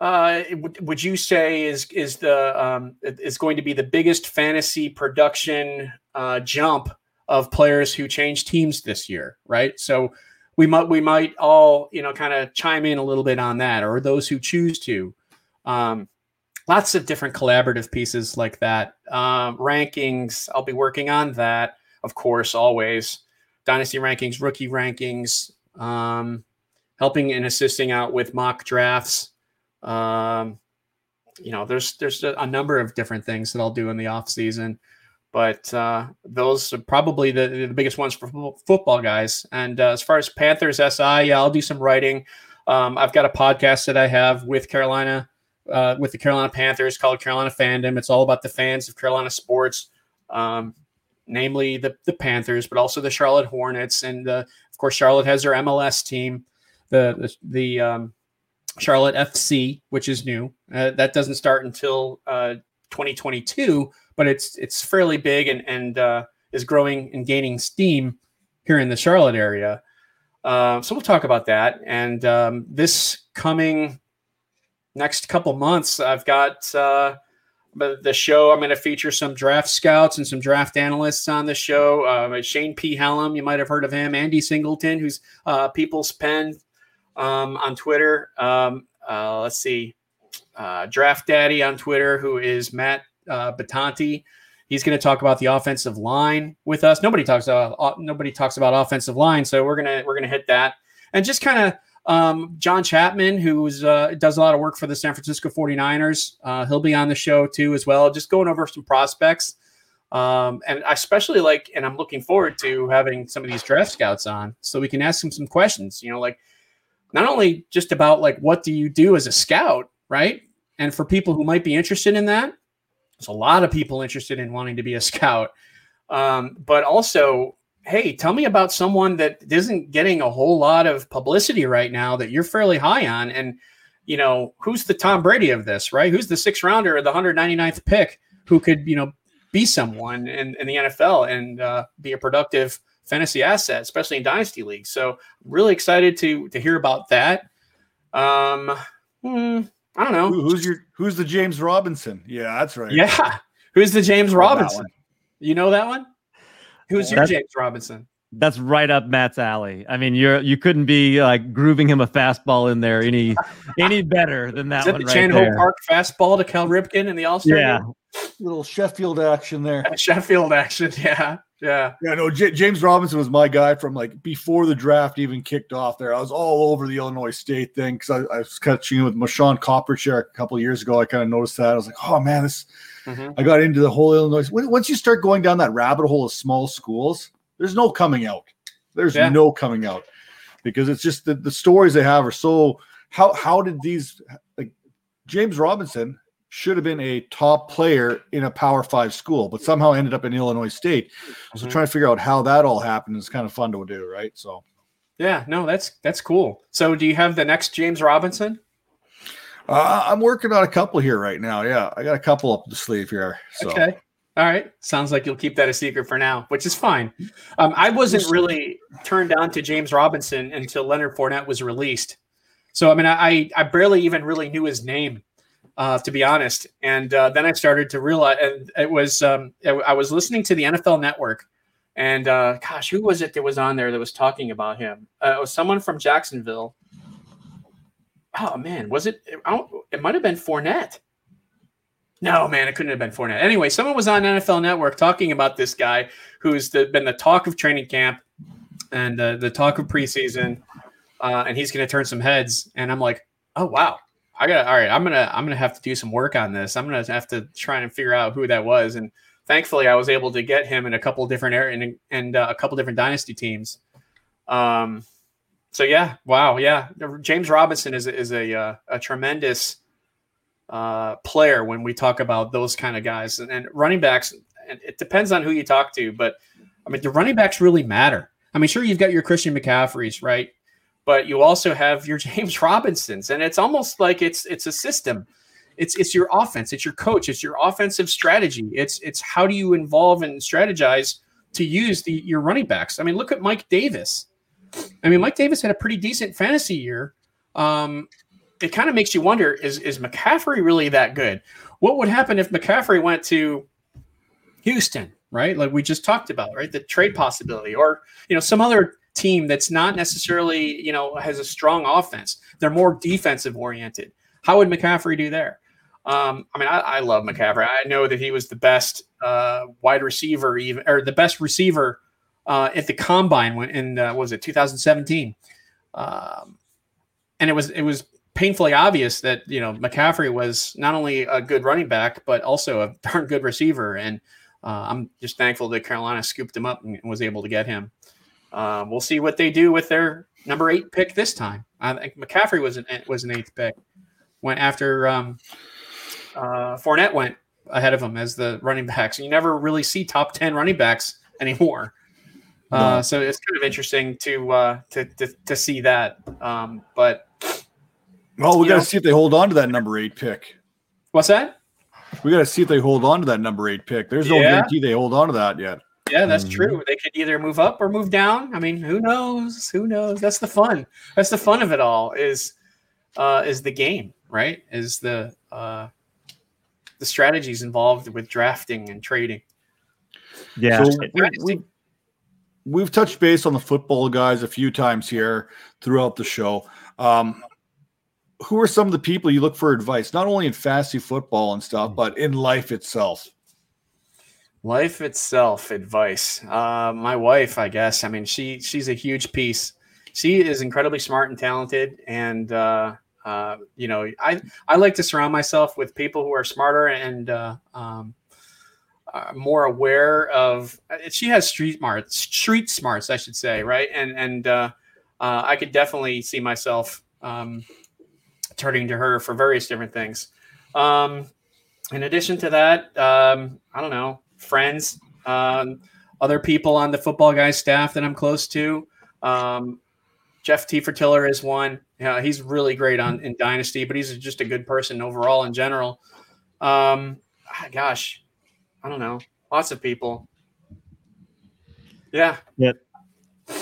uh, would you say is is the um, is going to be the biggest fantasy production uh, jump of players who changed teams this year, right? So we might we might all you know kind of chime in a little bit on that, or those who choose to. Um, lots of different collaborative pieces like that. Um, rankings, I'll be working on that, of course, always. Dynasty rankings, rookie rankings, um, helping and assisting out with mock drafts. Um, you know, there's there's a, number of different things that I'll do in the off season but uh, those are probably the, the biggest ones for football guys. And uh, as far as Panthers SI, yeah, I'll do some writing. Um, I've got a podcast that I have with Carolina, uh, with the Carolina Panthers called Carolina Fandom. It's all about the fans of Carolina sports, um, namely the the Panthers, but also the Charlotte Hornets, and of course Charlotte has their MLS team, the the, the um, Charlotte FC, which is new. Uh, that doesn't start until uh, 2022 but it's it's fairly big and and uh, is growing and gaining steam here in the Charlotte area. Uh, so we'll talk about that. And um, this coming next couple months, I've got uh, the show. I'm going to feature some draft scouts and some draft analysts on the show. Uh, Shane P. Hallam, you might have heard of him. Andy Singleton, who's People's Pen um, on Twitter. Um, uh, let's see, uh, Draft Daddy on Twitter, who is Matt uh, Batanti. He's going to talk about the offensive line with us. Nobody talks about uh, nobody talks about offensive line, so we're gonna we're gonna hit that and just kind of um, John Chapman, who uh, does a lot of work for the San Francisco 49ers. Uh, he'll be on the show too, as well, just going over some prospects. Um, and I especially like, and I'm looking forward to having some of these draft scouts on so we can ask them some questions, you know, like not only just about like what do you do as a scout, right? And for people who might be interested in that, there's a lot of people interested in wanting to be a scout. Um, but also hey, tell me about someone that isn't getting a whole lot of publicity right now that you're fairly high on. And, you know, who's the Tom Brady of this, right? Who's the sixth rounder or the 199th pick who could, you know, be someone in, in the NFL and uh, be a productive fantasy asset, especially in dynasty leagues. So really excited to to hear about that. Um, hmm, I don't know. who's your who's the James Robinson? Yeah, that's right. Yeah. Who's the James Robinson? You know that one? Who's your That's- James Robinson? That's right up Matt's alley. I mean, you're you couldn't be like grooving him a fastball in there any any better than that Is that one the right Chan Ho there. Park fastball to Cal Ripken in the All Star? Yeah, Little Sheffield action there. [laughs] Sheffield action. [laughs] Yeah, yeah. Yeah, no, J- James Robinson was my guy from like before the draft even kicked off there. I was all over the Illinois State thing because I, I was catching with Marshaun Coprich a couple of years ago. I kind of noticed that. I was like, oh man, this. Mhm. I got into the whole Illinois. Once you start going down that rabbit hole of small schools, there's no coming out. There's Yeah. no coming out because it's just the, the stories they have are so. How how did these like James Robinson should have been a top player in a Power Five school, but somehow ended up in Illinois State. So Mhm. trying to figure out how that all happened is kind of fun to do, right? So Yeah, no, that's that's cool. So, do you have the next James Robinson? uh, I'm working on a couple here right now. Yeah, I got a couple up the sleeve here. So Okay. All right. Sounds like you'll keep that a secret for now, which is fine. Um, I wasn't really turned on to James Robinson until Leonard Fournette was released. So, I mean, I, I barely even really knew his name, uh, to be honest. And uh, then I started to realize, and it was, um, I was listening to the NFL network. And uh, gosh, who was it that was on there that was talking about him? Uh, it was someone from Jacksonville. Oh, man. Was it? I it might have been Fournette. No, man, it couldn't have been Fournette. Anyway, someone was on NFL Network talking about this guy who's the, been the talk of training camp and uh, the talk of preseason, uh, and he's going to turn some heads. And I'm like, oh wow, I got all right. I'm gonna I'm gonna have to do some work on this. I'm gonna have to try and figure out who that was. And thankfully, I was able to get him in a couple different areas and, and uh, a couple different dynasty teams. Um, so yeah, wow, yeah, James Robinson is is a uh, a tremendous uh, player when we talk about those kind of guys and, and running backs. And it depends on who you talk to, but I mean, the running backs really matter. I mean, sure, you've got your Christian McCaffreys, right? But you also have your [laughs] James Robinsons, and it's almost like it's it's a system. It's it's your offense, it's your coach, it's your offensive strategy. It's it's how do you involve and strategize to use the your running backs. I mean, look at Mike Davis. I mean, Mike Davis had a pretty decent fantasy year. Um, it kind of makes you wonder: is is McCaffrey really that good? What would happen if McCaffrey went to Houston, right? Like we just talked about, right? The trade possibility, or you know, some other team that's not necessarily you know has a strong offense. They're more defensive oriented. How would McCaffrey do there? Um, I mean, I, I love McCaffrey. I know that he was the best uh, wide receiver, even or the best receiver uh, at the combine when in uh, what was it 2017, um, and it was it was painfully obvious that you know McCaffrey was not only a good running back but also a [laughs] darn good receiver, and uh, I'm just thankful that Carolina scooped him up and was able to get him. Um, we'll see what they do with their number eight pick this time. I think McCaffrey was an was an eighth pick. Went after um, uh, Fournette went ahead of him as the running backs. You never really see top ten running backs anymore. Uh, No. so it's kind of interesting to uh, to, to to see that. Um, but well, we You got to see if they hold on to that number eight pick. what's that? We got to see if they hold on to that number eight pick. There's no Yeah. guarantee they hold on to that yet. Yeah, that's mm-hmm. true. They could either move up or move down. I mean, who knows? Who knows? That's the fun. That's the fun of it all. Is uh, is the game right? Is the uh, the strategies involved with drafting and trading. Yeah, so we, we, we've touched base on the football guys a few times here throughout the show. Um, who are some of the people you look for advice, not only in fantasy football and stuff, but in life itself? Life itself, advice. Uh, my wife, I guess. I mean, she she's a huge piece. She is incredibly smart and talented, and uh, uh, you know, I I like to surround myself with people who are smarter and uh, um, uh, more aware of. Uh, she has street smarts, street smarts, I should say, right? And and uh, uh, I could definitely see myself um, turning to her for various different things. Um, in addition to that, um, I don't know, friends, um, other people on the football guys staff that I'm close to. Um, Jeff Tefertiller is one. Yeah, he's really great on in Dynasty, but he's just a good person overall in general. Um, ah, gosh, I don't know. Lots of people. Yeah. Yeah.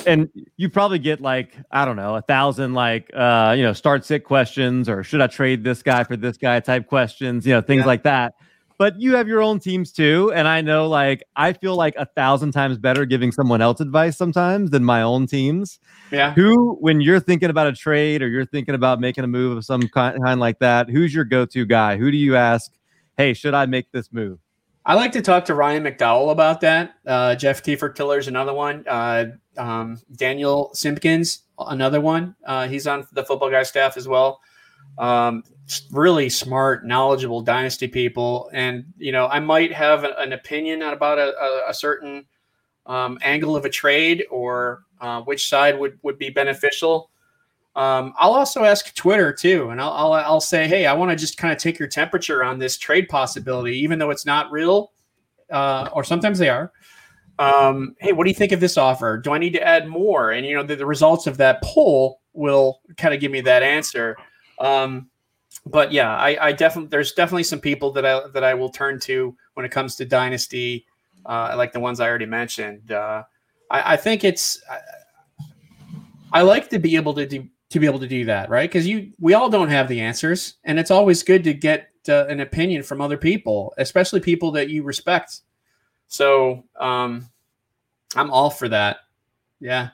And you probably get like I don't know a thousand like uh you know start sit questions or should I trade this guy for this guy type questions you know things yeah. like that but you have your own teams too. And I know like I feel like a thousand times better giving someone else advice sometimes than my own teams. Yeah. Who, when you're thinking about a trade or you're thinking about making a move of some kind like that, who's your go to guy? Who do you ask, hey, should I make this move? I like to talk to Ryan McDowell about that. Uh, Jeff T. Tiller's another one. Uh, um, Daniel Simpkins, another one. Uh, he's on the football guy staff as well. Um, really smart, knowledgeable dynasty people, and you know I might have an opinion about a, a, a certain um, angle of a trade or uh, which side would would be beneficial. Um, I'll also ask Twitter too, and I'll I'll, I'll say, hey, I want to just kind of take your temperature on this trade possibility, even though it's not real, uh, or sometimes they are. Um, hey, what do you think of this offer? Do I need to add more? And you know, the, the results of that poll will kind of give me that answer. Um, but yeah, I, I definitely there's definitely some people that I that I will turn to when it comes to dynasty, uh, like the ones I already mentioned. Uh, I, I, think it's I, I, like to be able to do to be able to do that, right? Because you we all don't have the answers, and it's always good to get uh, an opinion from other people, especially people that you respect. So um, I'm all for that. Yeah.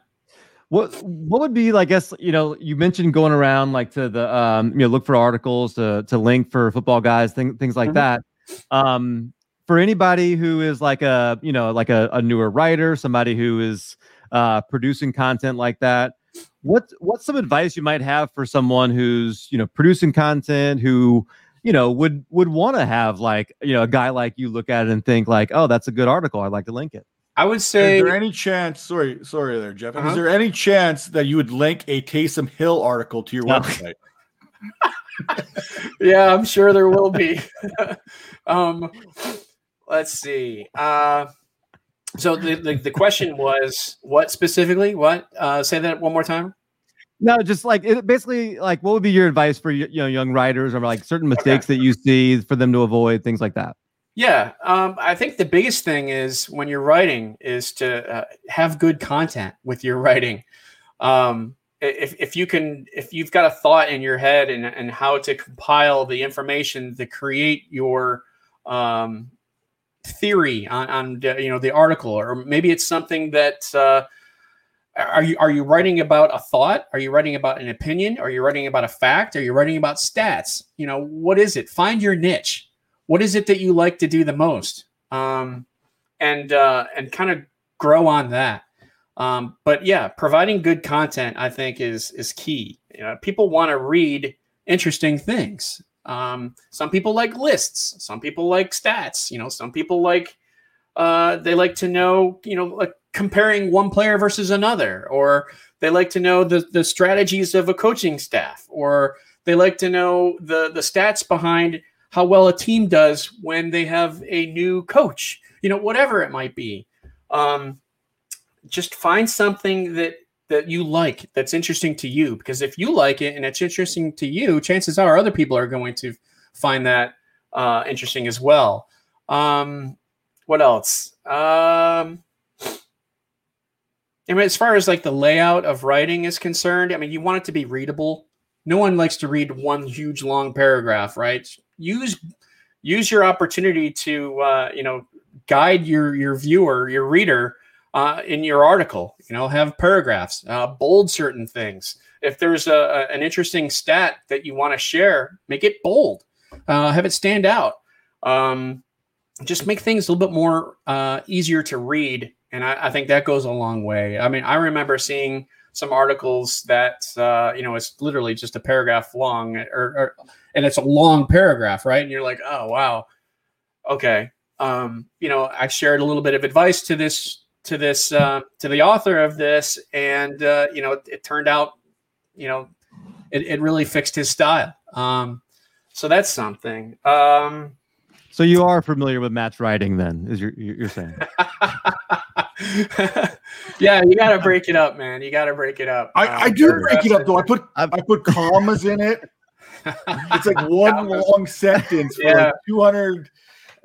What what would be, I guess, you know, you mentioned going around like to the um, you know, look for articles to to link for football guys, things things like mm-hmm. that. Um, for anybody who is like a, you know, like a, a newer writer, somebody who is uh producing content like that, what what's some advice you might have for someone who's, you know, producing content who you know would would want to have like you know a guy like you look at it and think like oh that's a good article i'd like to link it I would say. Is there any chance? Sorry, sorry, there, Jeff. Uh-huh. Is there any chance that you would link a Taysom Hill article to your no. website? [laughs] yeah, I'm sure there will be. [laughs] um, let's see. Uh, so the, the, the question was what specifically? What? Uh, say that one more time. No, just like it, basically, like what would be your advice for you know young writers or like certain mistakes okay. that you see for them to avoid, things like that. Yeah, um, I think the biggest thing is when you're writing is to uh, have good content with your writing. Um, if, if you can, if you've got a thought in your head and, and how to compile the information to create your um, theory on, on you know the article, or maybe it's something that uh, are you are you writing about a thought? Are you writing about an opinion? Are you writing about a fact? Are you writing about stats? You know what is it? Find your niche what is it that you like to do the most? Um, and uh, and kind of grow on that. Um, but yeah providing good content i think is is key. You know, people want to read interesting things. Um, some people like lists. Some people like stats. You know some people like uh, they like to know you know like comparing one player versus another or they like to know the, the strategies of a coaching staff or they like to know the the stats behind how well a team does when they have a new coach, you know, whatever it might be. Um, just find something that that you like that's interesting to you because if you like it and it's interesting to you, chances are other people are going to find that uh, interesting as well. Um, what else? Um, I mean, as far as like the layout of writing is concerned, I mean, you want it to be readable. No one likes to read one huge long paragraph, right? Use use your opportunity to uh, you know guide your your viewer, your reader uh, in your article. You know, have paragraphs, uh, bold certain things. If there's a, a, an interesting stat that you want to share, make it bold. Uh, have it stand out. Um, just make things a little bit more uh, easier to read, and I, I, think that goes a long way. I mean, I remember seeing some articles that uh, you know it's literally just a paragraph long, or, or and it's a long paragraph, right? And you're like, oh wow, okay. Um, you know, I shared a little bit of advice to this to this uh, to the author of this, and uh, you know, it, it turned out, you know, it, it really fixed his style. Um, so that's something. Um, so you are familiar with Matt's writing, then? Is you're you're saying? [laughs] yeah, you got to break it up, man. You got to break it up. I, um, I do break it up though. I put I put commas in it. It's like [laughs] one long sentence for yeah. like two hundred.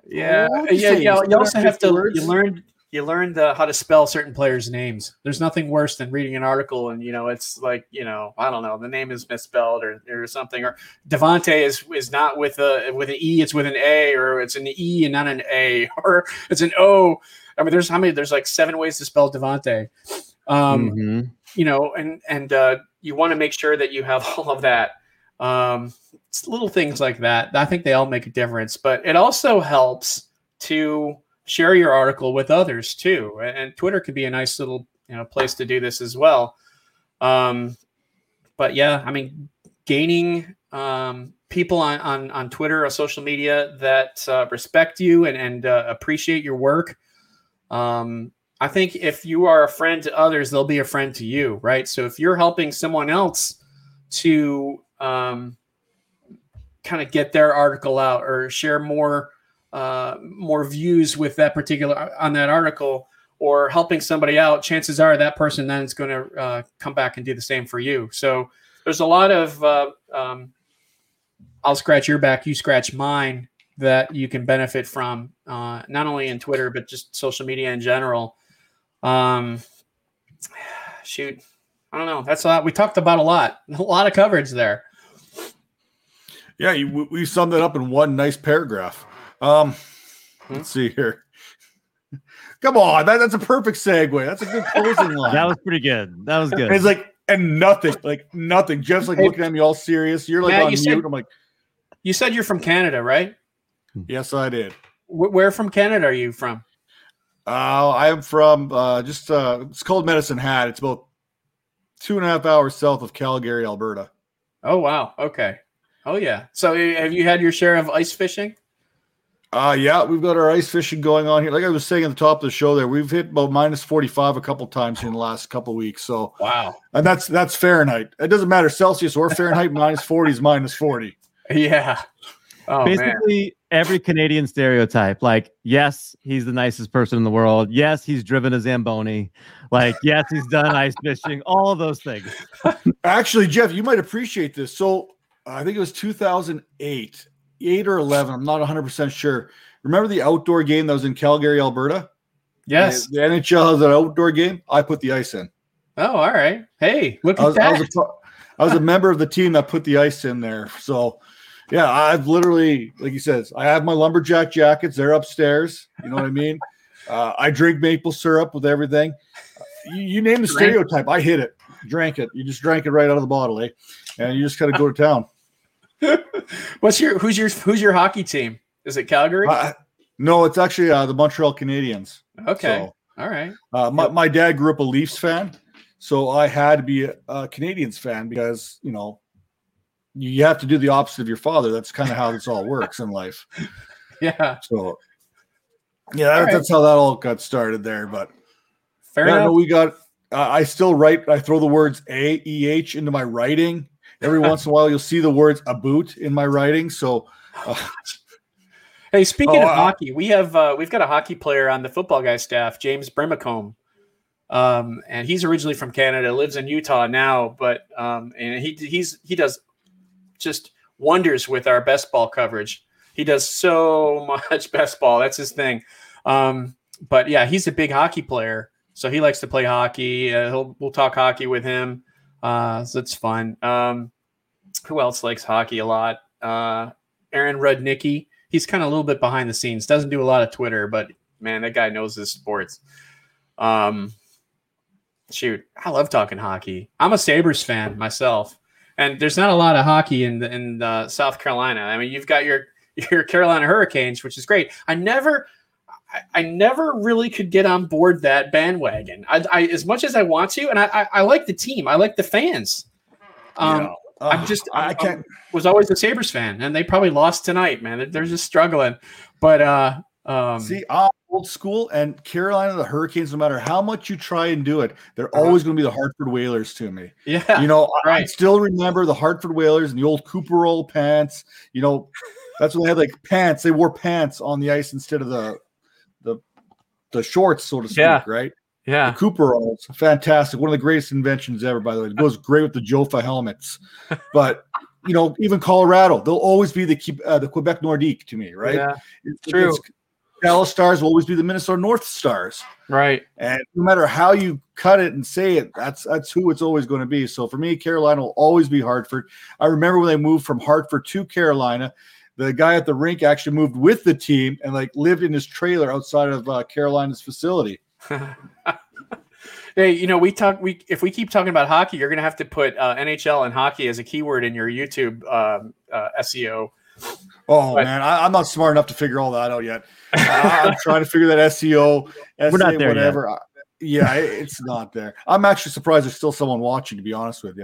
Yeah, yeah, yeah. You also have to words? you learn you learned uh, how to spell certain players' names. There's nothing worse than reading an article and you know it's like you know I don't know the name is misspelled or, or something or Davante is is not with a with an e it's with an a or it's an e and not an a [laughs] or it's an o. I mean there's how many there's like seven ways to spell Davante. Um, mm-hmm. You know and and uh, you want to make sure that you have [laughs] all of that. Um, little things like that. I think they all make a difference, but it also helps to share your article with others too. And Twitter could be a nice little you know place to do this as well. Um, but yeah, I mean, gaining um, people on, on on Twitter or social media that uh, respect you and and uh, appreciate your work. Um, I think if you are a friend to others, they'll be a friend to you, right? So if you're helping someone else to um, kind of get their article out or share more uh, more views with that particular on that article or helping somebody out, chances are that person then is going to uh, come back and do the same for you. So there's a lot of uh, um, I'll scratch your back, you scratch mine that you can benefit from, uh, not only in Twitter but just social media in general. Um, [sighs] shoot, I don't know. That's a lot. We talked about a lot, [laughs] a lot of coverage there. Yeah, you, we summed it up in one nice paragraph. Um, hmm? let's see here. Come on, that, that's a perfect segue. That's a good closing [laughs] line. that was pretty good. That was good. And it's like and nothing, like nothing. Jeff's like looking at me all serious. You're like Matt, on you mute. Said, I'm like, you said you're from Canada, right? Yes, I did. where from Canada are you from? Uh, I'm from uh, just uh, it's called Medicine Hat. It's about two and a half hours south of Calgary, Alberta. Oh wow. Okay. Oh yeah. So have you had your share of ice fishing? Uh yeah, we've got our ice fishing going on here. Like I was saying at the top of the show, there we've hit about minus forty five a couple times in the last couple weeks. So wow, and that's that's Fahrenheit. It doesn't matter Celsius or Fahrenheit. minus forty is minus forty. Yeah. Oh, Basically, man. every Canadian stereotype. Like, yes, he's the nicest person in the world. Yes, he's driven a Zamboni. Like, yes, he's done ice fishing. All of those things. Actually, Jeff, you might appreciate this. So I think it was 2008 eight or 11. I'm not 100 percent sure. Remember the outdoor game that was in Calgary, Alberta? Yes. The, the NHL has an outdoor game. I put the ice in. Oh, all right. Hey, look I was, at that. I was, a, I was a [laughs] member of the team that put the ice in there. So, yeah, I've literally, like you said, I have my lumberjack jackets. They're upstairs. You know what I mean? [laughs] Uh, I drink maple syrup with everything. You, you name the stereotype, I hit it. Drank it. You just drank it right out of the bottle, eh? And you just kind of go to town. [laughs] What's your who's your who's your hockey team? Is it Calgary? Uh, no, it's actually uh, the Montreal Canadiens. Okay, so, all right. Uh, my, my dad grew up a Leafs fan, so I had to be a, a Canadiens fan because you know you have to do the opposite of your father. That's kind of how this all works in life. [laughs] Yeah. So yeah, that, right. that's how that all got started there. But fair yeah, enough. No, we got. Uh, I still write. I throw the words A E H into my writing Every [laughs] once in a while, you'll see the words "a boot" in my writing. So, uh, [laughs] hey, speaking oh, of uh, hockey, we have uh, we've got a hockey player on the football guy staff, James Brimacombe. Um, and he's originally from Canada, lives in Utah now, but um, and he he's he does just wonders with our best ball coverage. He does so [laughs] much best ball. That's his thing. Um, but yeah, he's a big hockey player, so he likes to play hockey. Uh, he'll we'll talk hockey with him. Uh, so it's fun. Um, who else likes hockey a lot? Uh, Aaron Rudnicki. He's kind of a little bit behind the scenes. Doesn't do a lot of Twitter, but man, that guy knows his sports. Um, shoot, I love talking hockey. I'm a Sabres fan myself, and there's not a lot of hockey in in uh, South Carolina. I mean, you've got your your Carolina Hurricanes, which is great. I never. I, I never really could get on board that bandwagon. I, I as much as I want to, and I, I, I like the team. I like the fans. Um, Yeah. I'm just I I can't. was always a Sabres fan, and they probably lost tonight, man. They're, they're just struggling. But uh, um, See, I'm old school, and Carolina, the Hurricanes, no matter how much you try and do it, they're Uh-huh. always going to be the Hartford Whalers to me. yeah, You know, I- I still remember the Hartford Whalers and the old Cooperall pants. You know, that's when they had like pants. They wore pants on the ice instead of the the the shorts, so to speak. Yeah. Right. Yeah. The Cooperalls, fantastic. One of the greatest inventions ever, by the way. It goes great with the Jofa helmets. [laughs] But you know, even Colorado, they'll always be the uh, the Quebec Nordique to me, right? Yeah. It's- True. it's- Dallas Stars will always be the Minnesota North Stars. Right. And no matter how you cut it and say it, that's that's who it's always going to be. So for me, Carolina will always be Hartford. I remember when they moved from Hartford to Carolina, the guy at the rink actually moved with the team and like lived in his trailer outside of uh, Carolina's facility. [laughs] hey, you know, we talk. We if we keep talking about hockey, you're gonna have to put uh, NHL and hockey as a keyword in your YouTube um, uh, SEO. Oh But- man, I, I'm not smart enough to figure all that out yet. [laughs] I, am trying to figure that SEO, SA, We're not there yet. whatever. I- yeah, it's not there. I'm actually surprised there's still someone watching. To be honest with you,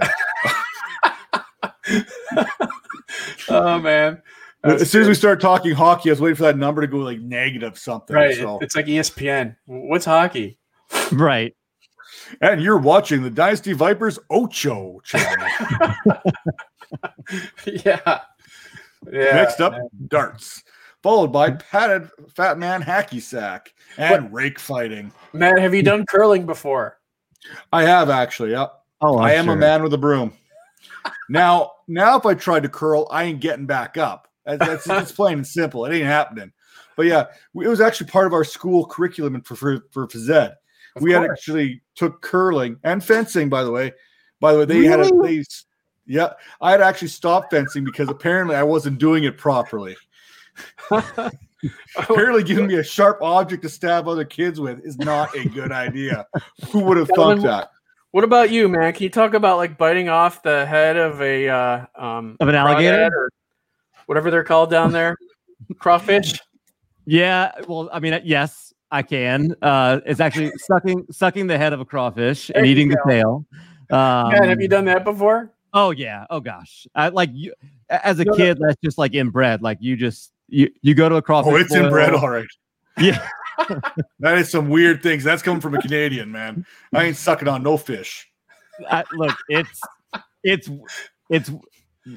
[laughs] Oh man, That's as soon as we good. start talking hockey, I was waiting for that number to go like negative something. right, So. it's like ESPN. What's hockey? Right. And you're watching the Dynasty Vipers Ocho channel. [laughs] yeah, yeah. Next up, darts, followed by padded fat man hacky sack and rake fighting. Matt, have you done curling before? I have actually. Yep. Oh, I I'm am sure. a man with a broom. Now, now, if I tried to curl, I ain't getting back up. That's, that's it's plain and simple. It ain't happening. But yeah, it was actually part of our school curriculum for for, for phys ed. Of we had actually took curling and fencing. By the way, by the way, they had a they, yeah. I had actually stopped fencing because apparently I wasn't doing it properly. [laughs] apparently, giving me a sharp object to stab other kids with is not a good idea. Who would have Calvin, thought that? What about you, man? Can you talk about like biting off the head of a uh, um, Of an alligator? or whatever they're called down there? Crawfish. Yeah, well, I mean, yes, I can. Uh, it's actually sucking sucking the head of a crawfish There and you eating the tail. Um, Matt, have you done that before? Oh yeah. Oh gosh. I, like you, as a No, no. kid, that's just like inbred. Like you just you you go to a crawfish. Oh, it's boil. inbred, all right. [laughs] Yeah. That is some weird things. That's coming from a Canadian, man. I ain't sucking on no fish. I, look, it's it's it's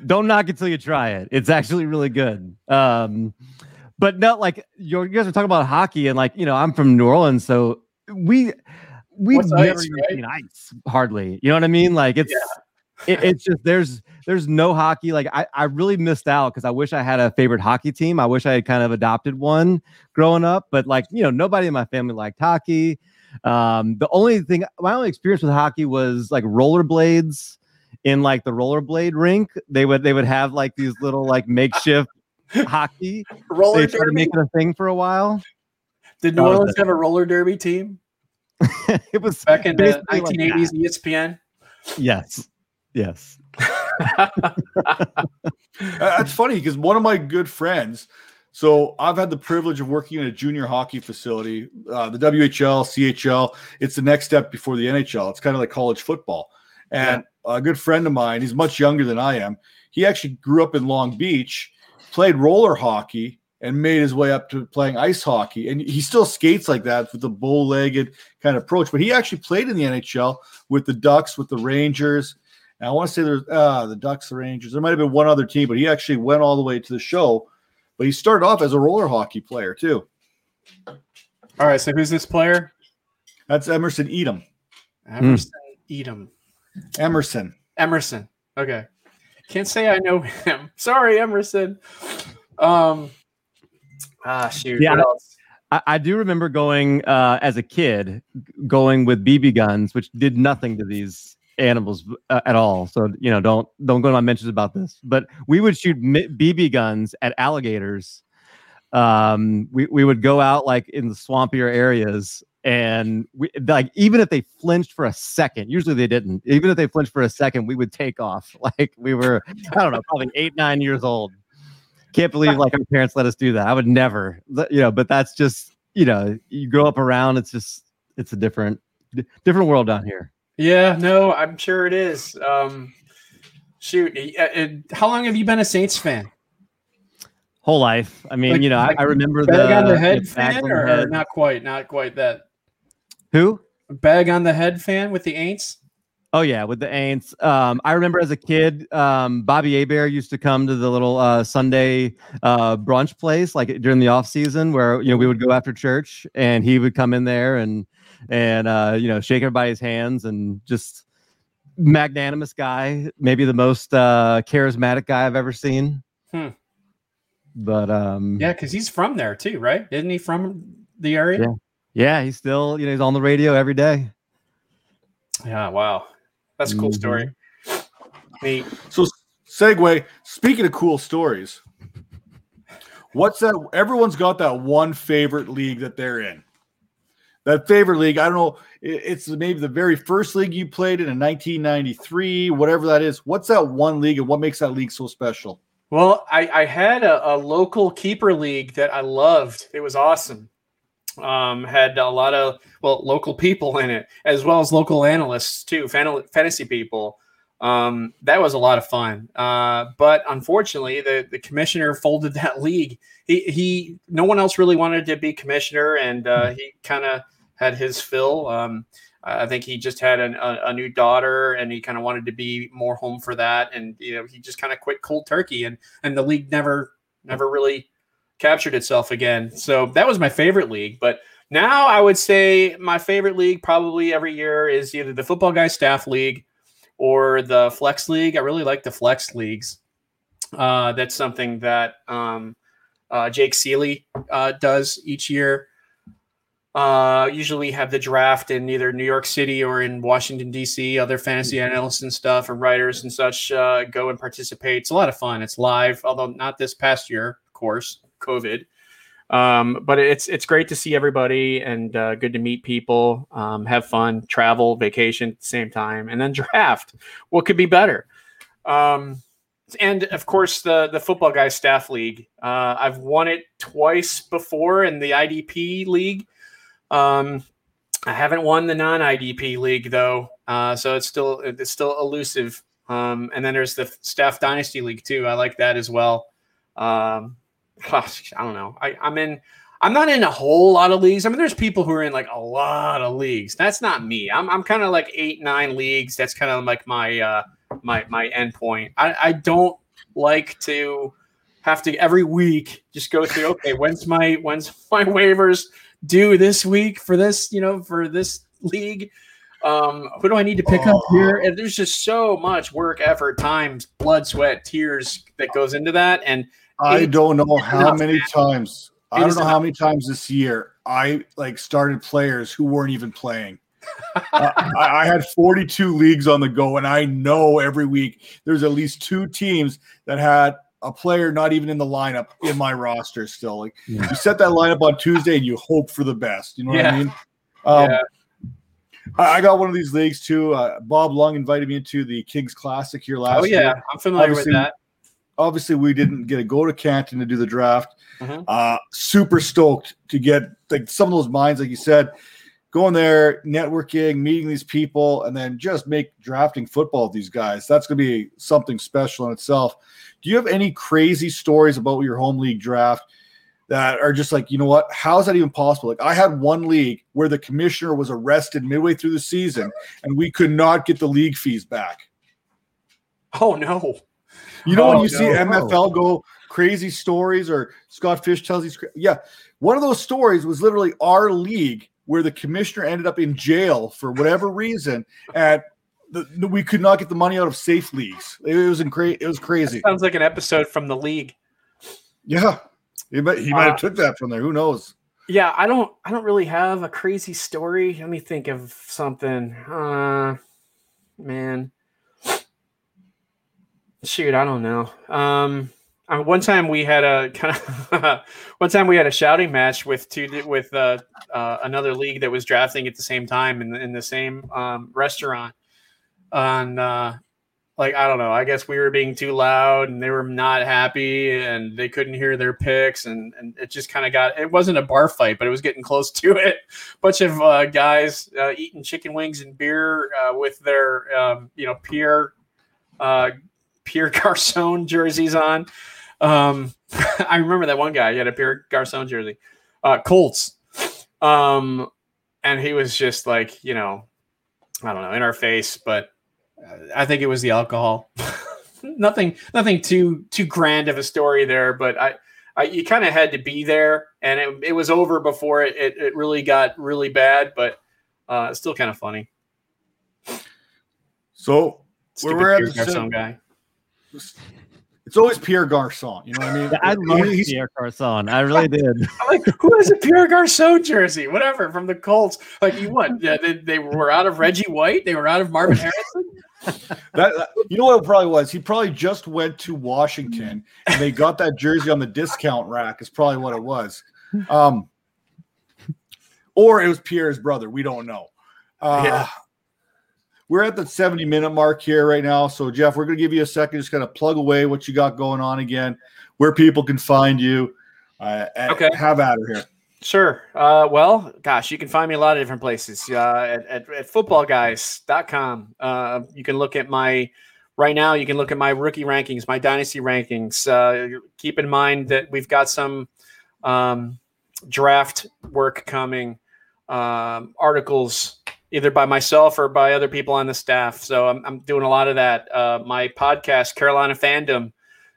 don't knock it till you try it. It's actually really good. Um, but no, like you're, you guys are talking about hockey, and like you know, I'm from New Orleans, so we we've What's never ice, right? seen ice hardly. You know what I mean? Like it's it, it's just there's there's no hockey. Like I I really missed out because I wish I had a favorite hockey team. I wish I had kind of adopted one growing up, but like you know, nobody in my family liked hockey. Um, the only thing, my only experience with hockey was like rollerblades in like the rollerblade rink. They would they would have like these little like makeshift [laughs] hockey. Roller They tried to derby. make it a thing for a while. Did New Orleans have a roller derby team [laughs] it was back in the basically like 1980s. ESPN? Yes, yes. [laughs] Uh, That's funny because one of my good friends. So I've had the privilege of working in a junior hockey facility, uh, the WHL, CHL. It's the next step before the NHL. It's kind of like college football. And a good friend of mine, he's much younger than I am. He actually grew up in Long Beach, played roller hockey, and made his way up to playing ice hockey. And he still skates like that with the bow-legged kind of approach. But he actually played in the NHL with the Ducks, with the Rangers. And I want to say there's uh, the Ducks, the Rangers. There might have been one other team, but he actually went all the way to the show. But he started off as a roller hockey player too. All right, so who's this player? That's Emerson Etem. Emerson Etem. Emerson. Emerson. Okay. Can't say I know him. [laughs] Sorry, Emerson. Um ah shoot. Yeah, what else? I, I do remember going uh, as a kid, going with BB guns, which did nothing to these animals uh, at all. So you know, don't don't go to my mentions about this. But we would shoot mi- BB guns at alligators. Um, we we would go out like in the swampier areas, and we like even if they flinched for a second. Usually they didn't. Even if they flinched for a second, we would take off. [laughs] Like we were, I don't know, probably eight nine years old can't believe like our parents let us do that. I would never, you know, but that's just, you know, you grow up around, it's just, it's a different, different world down here. Yeah, no, I'm sure it is. Um, shoot, uh, how long have you been a Saints fan? Whole life. I mean, Like- you know, like I, I remember the the head the fan, the or, head. not quite? Not quite that. Who? Bag on the head fan with the Aints. Oh yeah, with the Aints. Um, I remember as a kid, um, Bobby Hebert used to come to the little uh, Sunday uh, brunch place, like during the off season, where you know we would go after church, and he would come in there and and uh, you know shake everybody's hands and just magnanimous guy, maybe the most uh, charismatic guy I've ever seen. Hmm. But um, Yeah, because he's from there too, right? Isn't he from the area? Yeah. Yeah, he's still you know he's on the radio every day. Yeah, wow, that's a cool Mhm. story. Neat. So segue. Speaking of cool stories, what's that? Everyone's got that one favorite league that they're in. That favorite league, I don't know. It's maybe the very first league you played in in 1993, whatever that is. What's that one league, and what makes that league so special? Well, I, I had a, a local keeper league that I loved. It was awesome. Um, had a lot of well local people in it, as well as local analysts too, fan- fantasy people. Um, that was a lot of fun. Uh, but unfortunately, the the commissioner folded [laughs] that league. He he, no one else really wanted to be commissioner, and uh, he kind of had his fill. Um, I think he just had an, a, a new daughter, and he kind of wanted to be more home for that. And you know, he just kind of quit cold turkey, and and the league never never really captured itself again. So that was my favorite league. But now I would say my favorite league probably every year is either the Football Guy Staff League or the Flex League. I really like the Flex Leagues. Uh, that's something that um, uh, Jake Ciely uh, does each year. Uh, usually have the draft in either New York City or in Washington D.C. Other fantasy analysts and stuff and writers and such uh, go and participate. It's a lot of fun. It's live, although not this past year, of course, COVID. Um, but it's it's great to see everybody and uh, good to meet people, um, have fun, travel, vacation at the same time, and then draft. What could be better? Um, and of course, the the football guys staff league. Uh, I've won it twice before in the IDP league. Um, I haven't won the non IDP league though, uh, so it's still it's still elusive. Um, and then there's the staff dynasty league too. I like that as well. Um, gosh, I don't know. I, I'm in. I'm not in a whole lot of leagues. I mean, there's people who are in like a lot of leagues. That's not me. I'm I'm kind of like eight nine leagues. That's kind of like my uh, my my endpoint. I I don't like to have to every week just go through. Okay, when's my when's [laughs] my waivers due this week for this? You know, for this league. Um, who do I need to pick up here? And there's just so much work, effort, time, blood, sweat, tears that goes into that. And I don't know how many times. I don't know how many times this year I like started players who weren't even playing. [laughs] I, I had 42 leagues on the go, and I know every week there's at least two teams that had a player not even in the lineup in my roster still. Like Yeah. you set that lineup on Tuesday and you hope for the best. You know what I mean? Um, Yeah. I, got one of these leagues too. Uh, Bob Lung invited me into the Kings Classic here last oh year yeah, I'm familiar with that. Obviously we didn't get to go to Canton to do the draft. Mhm. Uh, super stoked to get like some of those minds, like you said, going there, networking, meeting these people, and then just make drafting football with these guys. That's going to be something special in itself. Do you have any crazy stories about your home league draft that are just like, you know what? How is that even possible? Like, I had one league where the commissioner was arrested midway through the season, and we could not get the league fees back. Oh no. You know Oh, when you see no. MFL go crazy stories or Scott Fish tells these, cra- yeah, one of those stories was literally our league where the commissioner ended up in jail for whatever reason, and the, we could not get the money out of safe leagues. It was incra- It was crazy. Sounds like an episode from the league. Yeah, he might, he might Uh, have took that from there. Who knows? Yeah, I don't I don't really have a crazy story. Let me think of something. Uh man. Shoot, I don't know. Um uh, one time we had a kind of [laughs] one time we had a shouting match with two with uh, uh, another league that was drafting at the same time in the, in the same um, restaurant on uh, like I don't know. I guess we were being too loud and they were not happy and they couldn't hear their picks and, and it just kind of got. It wasn't a bar fight, but it was getting close [laughs] to it. Bunch of uh, guys uh, eating chicken wings and beer uh, with their um, you know peer uh, Pierre [laughs] Garcon jerseys on. Um, [laughs] I remember that one guy. He had a Pierre Garcon jersey, uh, Colts. Um, and he was just like you know, I don't know, in our face, but I think it was the alcohol. [laughs] nothing, nothing too too grand of a story there, but I, I you kind of had to be there, and it, it was over before it, it, it really got really bad, but uh, it's still kind of funny. So Stupid we're at Pierre the Garcon guy. It's always Pierre Garcon. You know what I mean? I love He's- Pierre Garcon. I really [laughs] did. I'm like, who has a Pierre Garcon jersey? Whatever from the Colts. Like you what? Yeah, they, they were out of Reggie White. They were out of Marvin [laughs] Harrison. That, that- you know what it probably was? He probably just went to Washington and they got that jersey on the discount rack. Is probably what it was, um, or it was Pierre's brother. We don't know. Uh, Yeah. We're at the 70 minute mark here right now. So, Jeff, we're going to give you a second, just kind of plug away what you got going on again, where people can find you. Uh, Okay. Have at her here. Sure. Uh, well, gosh, you can find me a lot of different places. Uh, at, at, at footballguys.com. Uh, you can look at my, right now, you can look at my rookie rankings, my dynasty rankings. Uh, keep in mind that we've got some um, draft work coming, um, articles either by myself or by other people on the staff. So I'm, I'm doing a lot of that. Uh, my podcast, Carolina Fandom,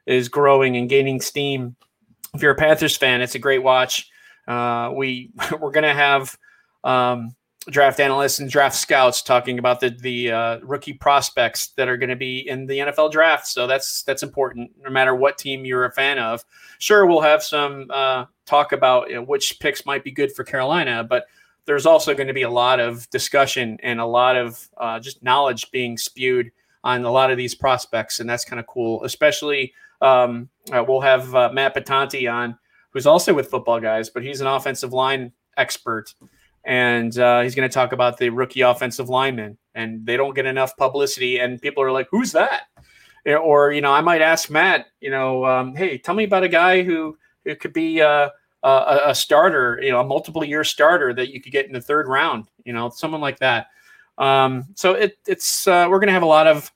is growing and gaining steam. If you're a Panthers fan, it's a great watch. Uh, we [laughs] we're gonna have um, draft analysts and draft scouts talking about the the uh, rookie prospects that are going to be in the NFL draft. So that's that's important, no matter what team you're a fan of. Sure, we'll have some uh, talk about you know, which picks might be good for Carolina, but there's also going to be a lot of discussion and a lot of uh, just knowledge being spewed on a lot of these prospects, and that's kind of cool. Especially, um, uh, we'll have uh, Matt Bitonti on, who's also with Football Guys, but he's an offensive line expert, and uh, he's going to talk about the rookie offensive linemen, and they don't get enough publicity, and people are like, "Who's that?" Or you know, I might ask Matt, you know, um, hey, tell me about a guy who who could be a, a starter, you know, a multiple year starter that you could get in the third round, you know, someone like that. Um, so it, it's uh, we're going to have a lot of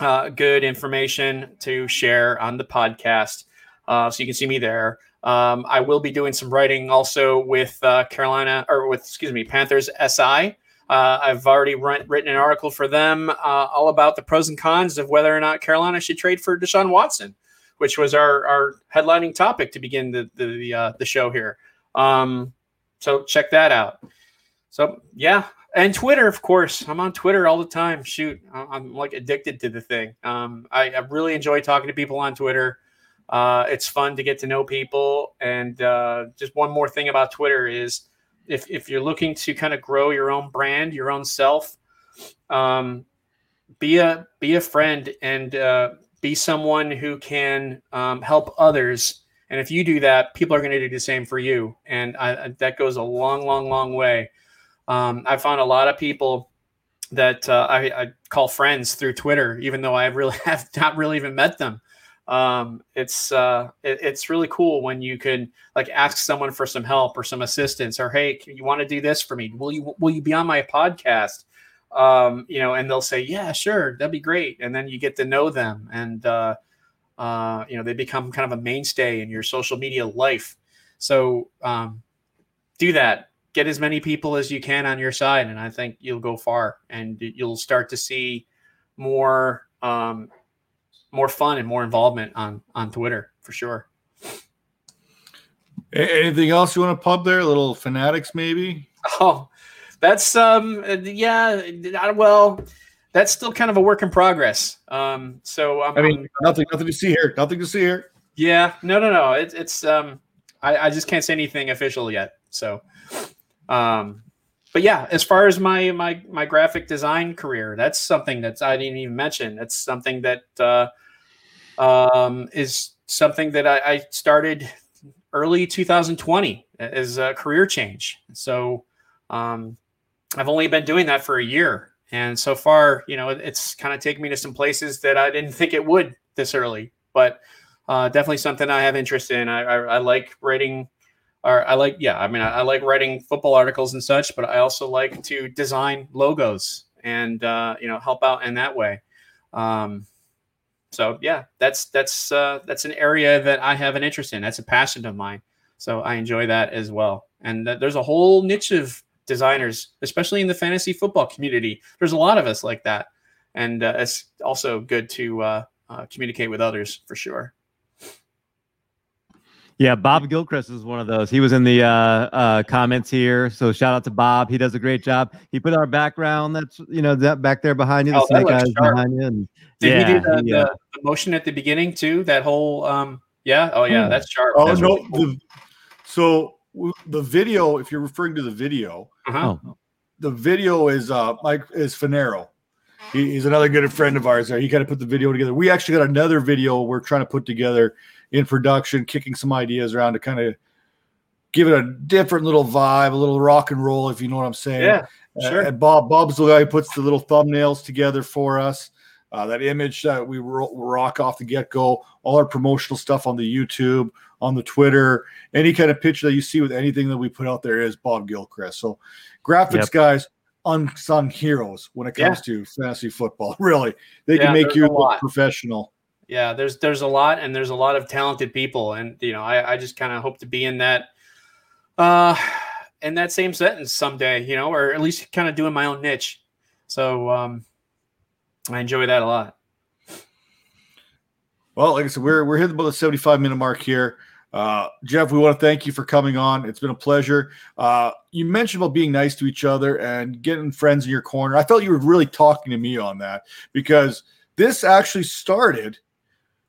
uh, good information to share on the podcast, uh, so you can see me there. Um, I will be doing some writing also with uh, Carolina or with excuse me Panthers SI. Uh, I've already written an article for them uh, all about the pros and cons of whether or not Carolina should trade for Deshaun Watson which was our, our headlining topic to begin the the the, uh, the show here. Um, so check that out. So yeah, and Twitter, of course. I'm on Twitter all the time. Shoot, I'm, like addicted to the thing. Um, I, I really enjoy talking to people on Twitter. Uh, it's fun to get to know people. And uh, just one more thing about Twitter is if if you're looking to kind of grow your own brand, your own self, um, be a be a friend and uh, be someone who can um, help others. And if you do that, people are going to do the same for you. And I, that goes a long, long, long way. Um, I found a lot of people that uh, I, I, call friends through Twitter, even though I really [laughs] have not really even met them. Um, it's uh, it, it's really cool when you can like ask someone for some help or some assistance, or hey, you want to do this for me? Will you will you be on my podcast? Um, you know, and they'll say, "Yeah, sure, that'd be great," and then you get to know them, and uh, uh, you know, they become kind of a mainstay in your social media life. So um, do that. Get as many people as you can on your side, and I think you'll go far, and you'll start to see more um, more fun and more involvement on on Twitter for sure. Anything else you want to pub there? little fanatics, maybe? [laughs] Oh, that's um yeah well that's still kind of a work in progress um so I'm, I mean, nothing, nothing to see here. Nothing to see here. yeah no no no it, it's um I, I just can't say anything official yet So, um, but yeah, as far as my my my graphic design career, that's something that I didn't even mention. That's something that uh, um, is something that I, I started early 2020 as a career change. So um, I've only been doing that for a year, and so far, you know, it's kind of taken me to some places that I didn't think it would this early. But uh, definitely something I have interest in. I, I, I like writing or I like, yeah, I mean, I, I, like writing football articles and such, but I also like to design logos and uh, you know help out in that way. Um, so yeah, that's that's uh, that's an area that I have an interest in. That's a passion of mine. So I enjoy that as well. And th- there's a whole niche of designers, especially in the fantasy football community. There's a lot of us like that, and uh, it's also good to uh, uh, communicate with others for sure. Yeah, Bob Gilchrist is one of those. He was in the uh, uh, comments here, so shout out to Bob. He does a great job. He put our background. That's you know that back there behind you, the oh, snake eyes sharp. behind you. And, Did yeah, he do the, he, uh, the, motion at the beginning too? That whole um, yeah. Oh yeah, hmm. that's sharp. Oh that's no. Really cool. the, so the video, if you're referring to the video, uh-huh. Oh. the video is uh Mike is Finero. He, he's another good friend of ours. There, he kind of put the video together. We actually got another video we're trying to put together in production, kicking some ideas around to kind of give it a different little vibe, a little rock and roll, if you know what I'm saying. Yeah, sure. Uh, and Bob, Bob's the guy who puts the little thumbnails together for us. Uh, that image that we ro- rock off the get go, all our promotional stuff on the YouTube, on the Twitter, any kind of picture that you see with anything that we put out there is Bob Gilchrist. So, graphics yep. guys, unsung heroes when it comes yeah. to fantasy football. [laughs] Really, they yeah, can make you look professional yeah there's there's a lot and there's a lot of talented people and you know i, I just kind of hope to be in that uh in that same sentence someday you know or at least kind of doing my own niche so um i enjoy that a lot well like i said we're we're hitting about the 75 minute mark here uh, Jeff, we want to thank you for coming on. It's been a pleasure. Uh, you mentioned about being nice to each other and getting friends in your corner. I felt you were really talking to me on that because this actually started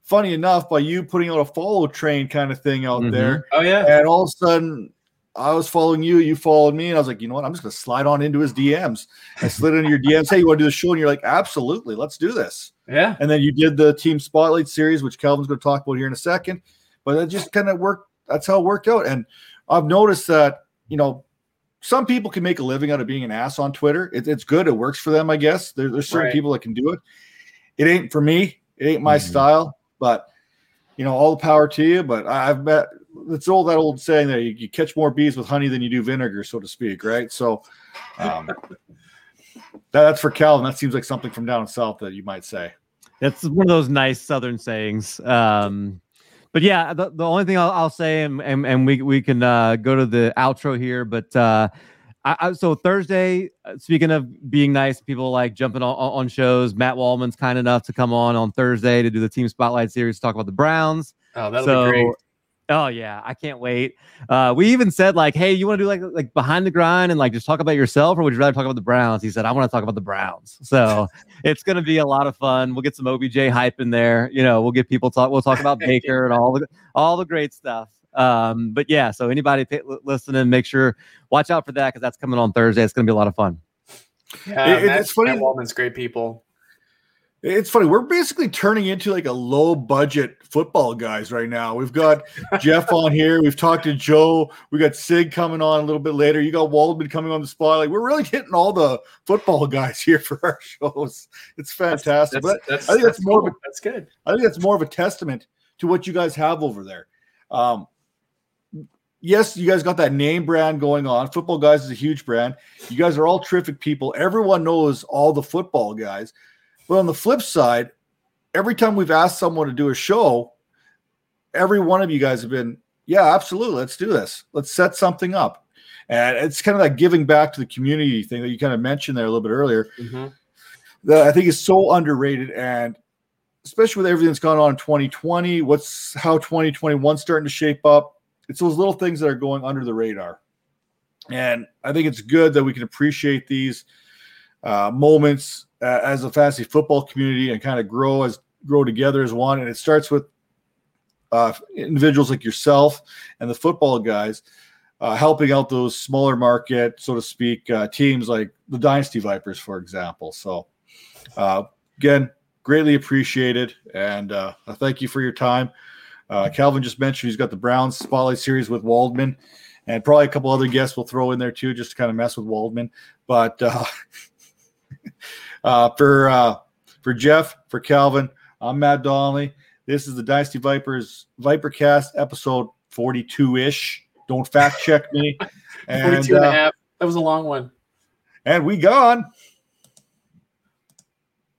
funny enough, by you putting out a follow train kind of thing out mm-hmm. there. Oh yeah. And all of a sudden I was following you, you followed me, and I was like, you know what? I'm just gonna slide on into his DMs. I slid into your DMs. Hey, you want to do the show? And you're like, absolutely, let's do this. Yeah. And then you did the team spotlight series, which Calvin's gonna talk about here in a second. But it just kind of worked. That's how it worked out. And I've noticed that, you know, some people can make a living out of being an ass on Twitter. It, it's good. It works for them, I guess. There, there's certain right. people that can do it. It ain't for me. It ain't my mm-hmm. style. But you know, all the power to you. But I've met it's all that old saying that you, you, catch more bees with honey than you do vinegar, so to speak, right? So um, [laughs] that, that's for Calvin. That seems like something from down south that you might say. It's one of those nice southern sayings. Um, but yeah, the, the only thing I'll, I'll say, and, and, and we we can uh, go to the outro here, but uh, I, I, so Thursday, uh, speaking of being nice, people like jumping on, on shows. Matt Waldman's kind enough to come on on Thursday to do the team spotlight series, talk about the Browns. Oh, that'll so, be great. Oh yeah, I can't wait. Uh, we even said like, "Hey, you want to do like like behind the grind and like just talk about yourself, or would you rather talk about the Browns?" He said, "I want to talk about the Browns." So it's going to be a lot of fun. We'll get some OBJ hype in there. You know, we'll get people talk. We'll talk about [laughs] Baker and all the all the great stuff. Um, but yeah, so anybody pay, listening, make sure watch out for that because that's coming on Thursday. It's going to be a lot of fun. Yeah, it, Matt, it's funny. Matt Waldman's great people. It's funny. We're basically turning into like a low budget football guys right now. We've got Jeff on here. We've talked to Joe. We got Sig coming on a little bit later. You got Waldman coming on the spot. Like We're really getting all the football guys [laughs] here for our shows. It's fantastic. That's, that's, I think that's, that's more. Cool. Of a, that's good. I think that's more of a testament to what you guys have over there. Um, yes, you guys got that name brand going on. Football guys is a huge brand. You guys are all terrific people. Everyone knows all the football guys. But on the flip side, every time we've asked someone to do a show, every one of you guys have been, yeah, absolutely. Let's do this. Let's set something up. And it's kind of that giving back to the community thing that you kind of mentioned there a little bit earlier. Mm-hmm. That I think is so underrated. And especially with everything that's gone on in 2020, what's how 2021 starting to shape up it's those little things that are going under the radar. And I think it's good that we can appreciate these uh, moments uh, as a fantasy football community and kind of grow as grow together as one. And it starts with uh, individuals like yourself and the football guys. uh, helping out those smaller market, so to speak, uh, teams like the Dynasty Vipers, for example. So, uh, again, greatly appreciated, and uh, thank you for your time. Uh, Calvin just mentioned he's got the Browns Spotlight Series with Waldman, and probably a couple other guests we'll throw in there too, just to kind of mess with Waldman. But uh, [laughs] uh, for uh, for Jeff, for Calvin, I'm Matt Donnelly. This is the Dynasty Vipers Vipercast episode 42 ish. Don't fact check me. And, [laughs] 42 and a half. That was a long one. And we gone.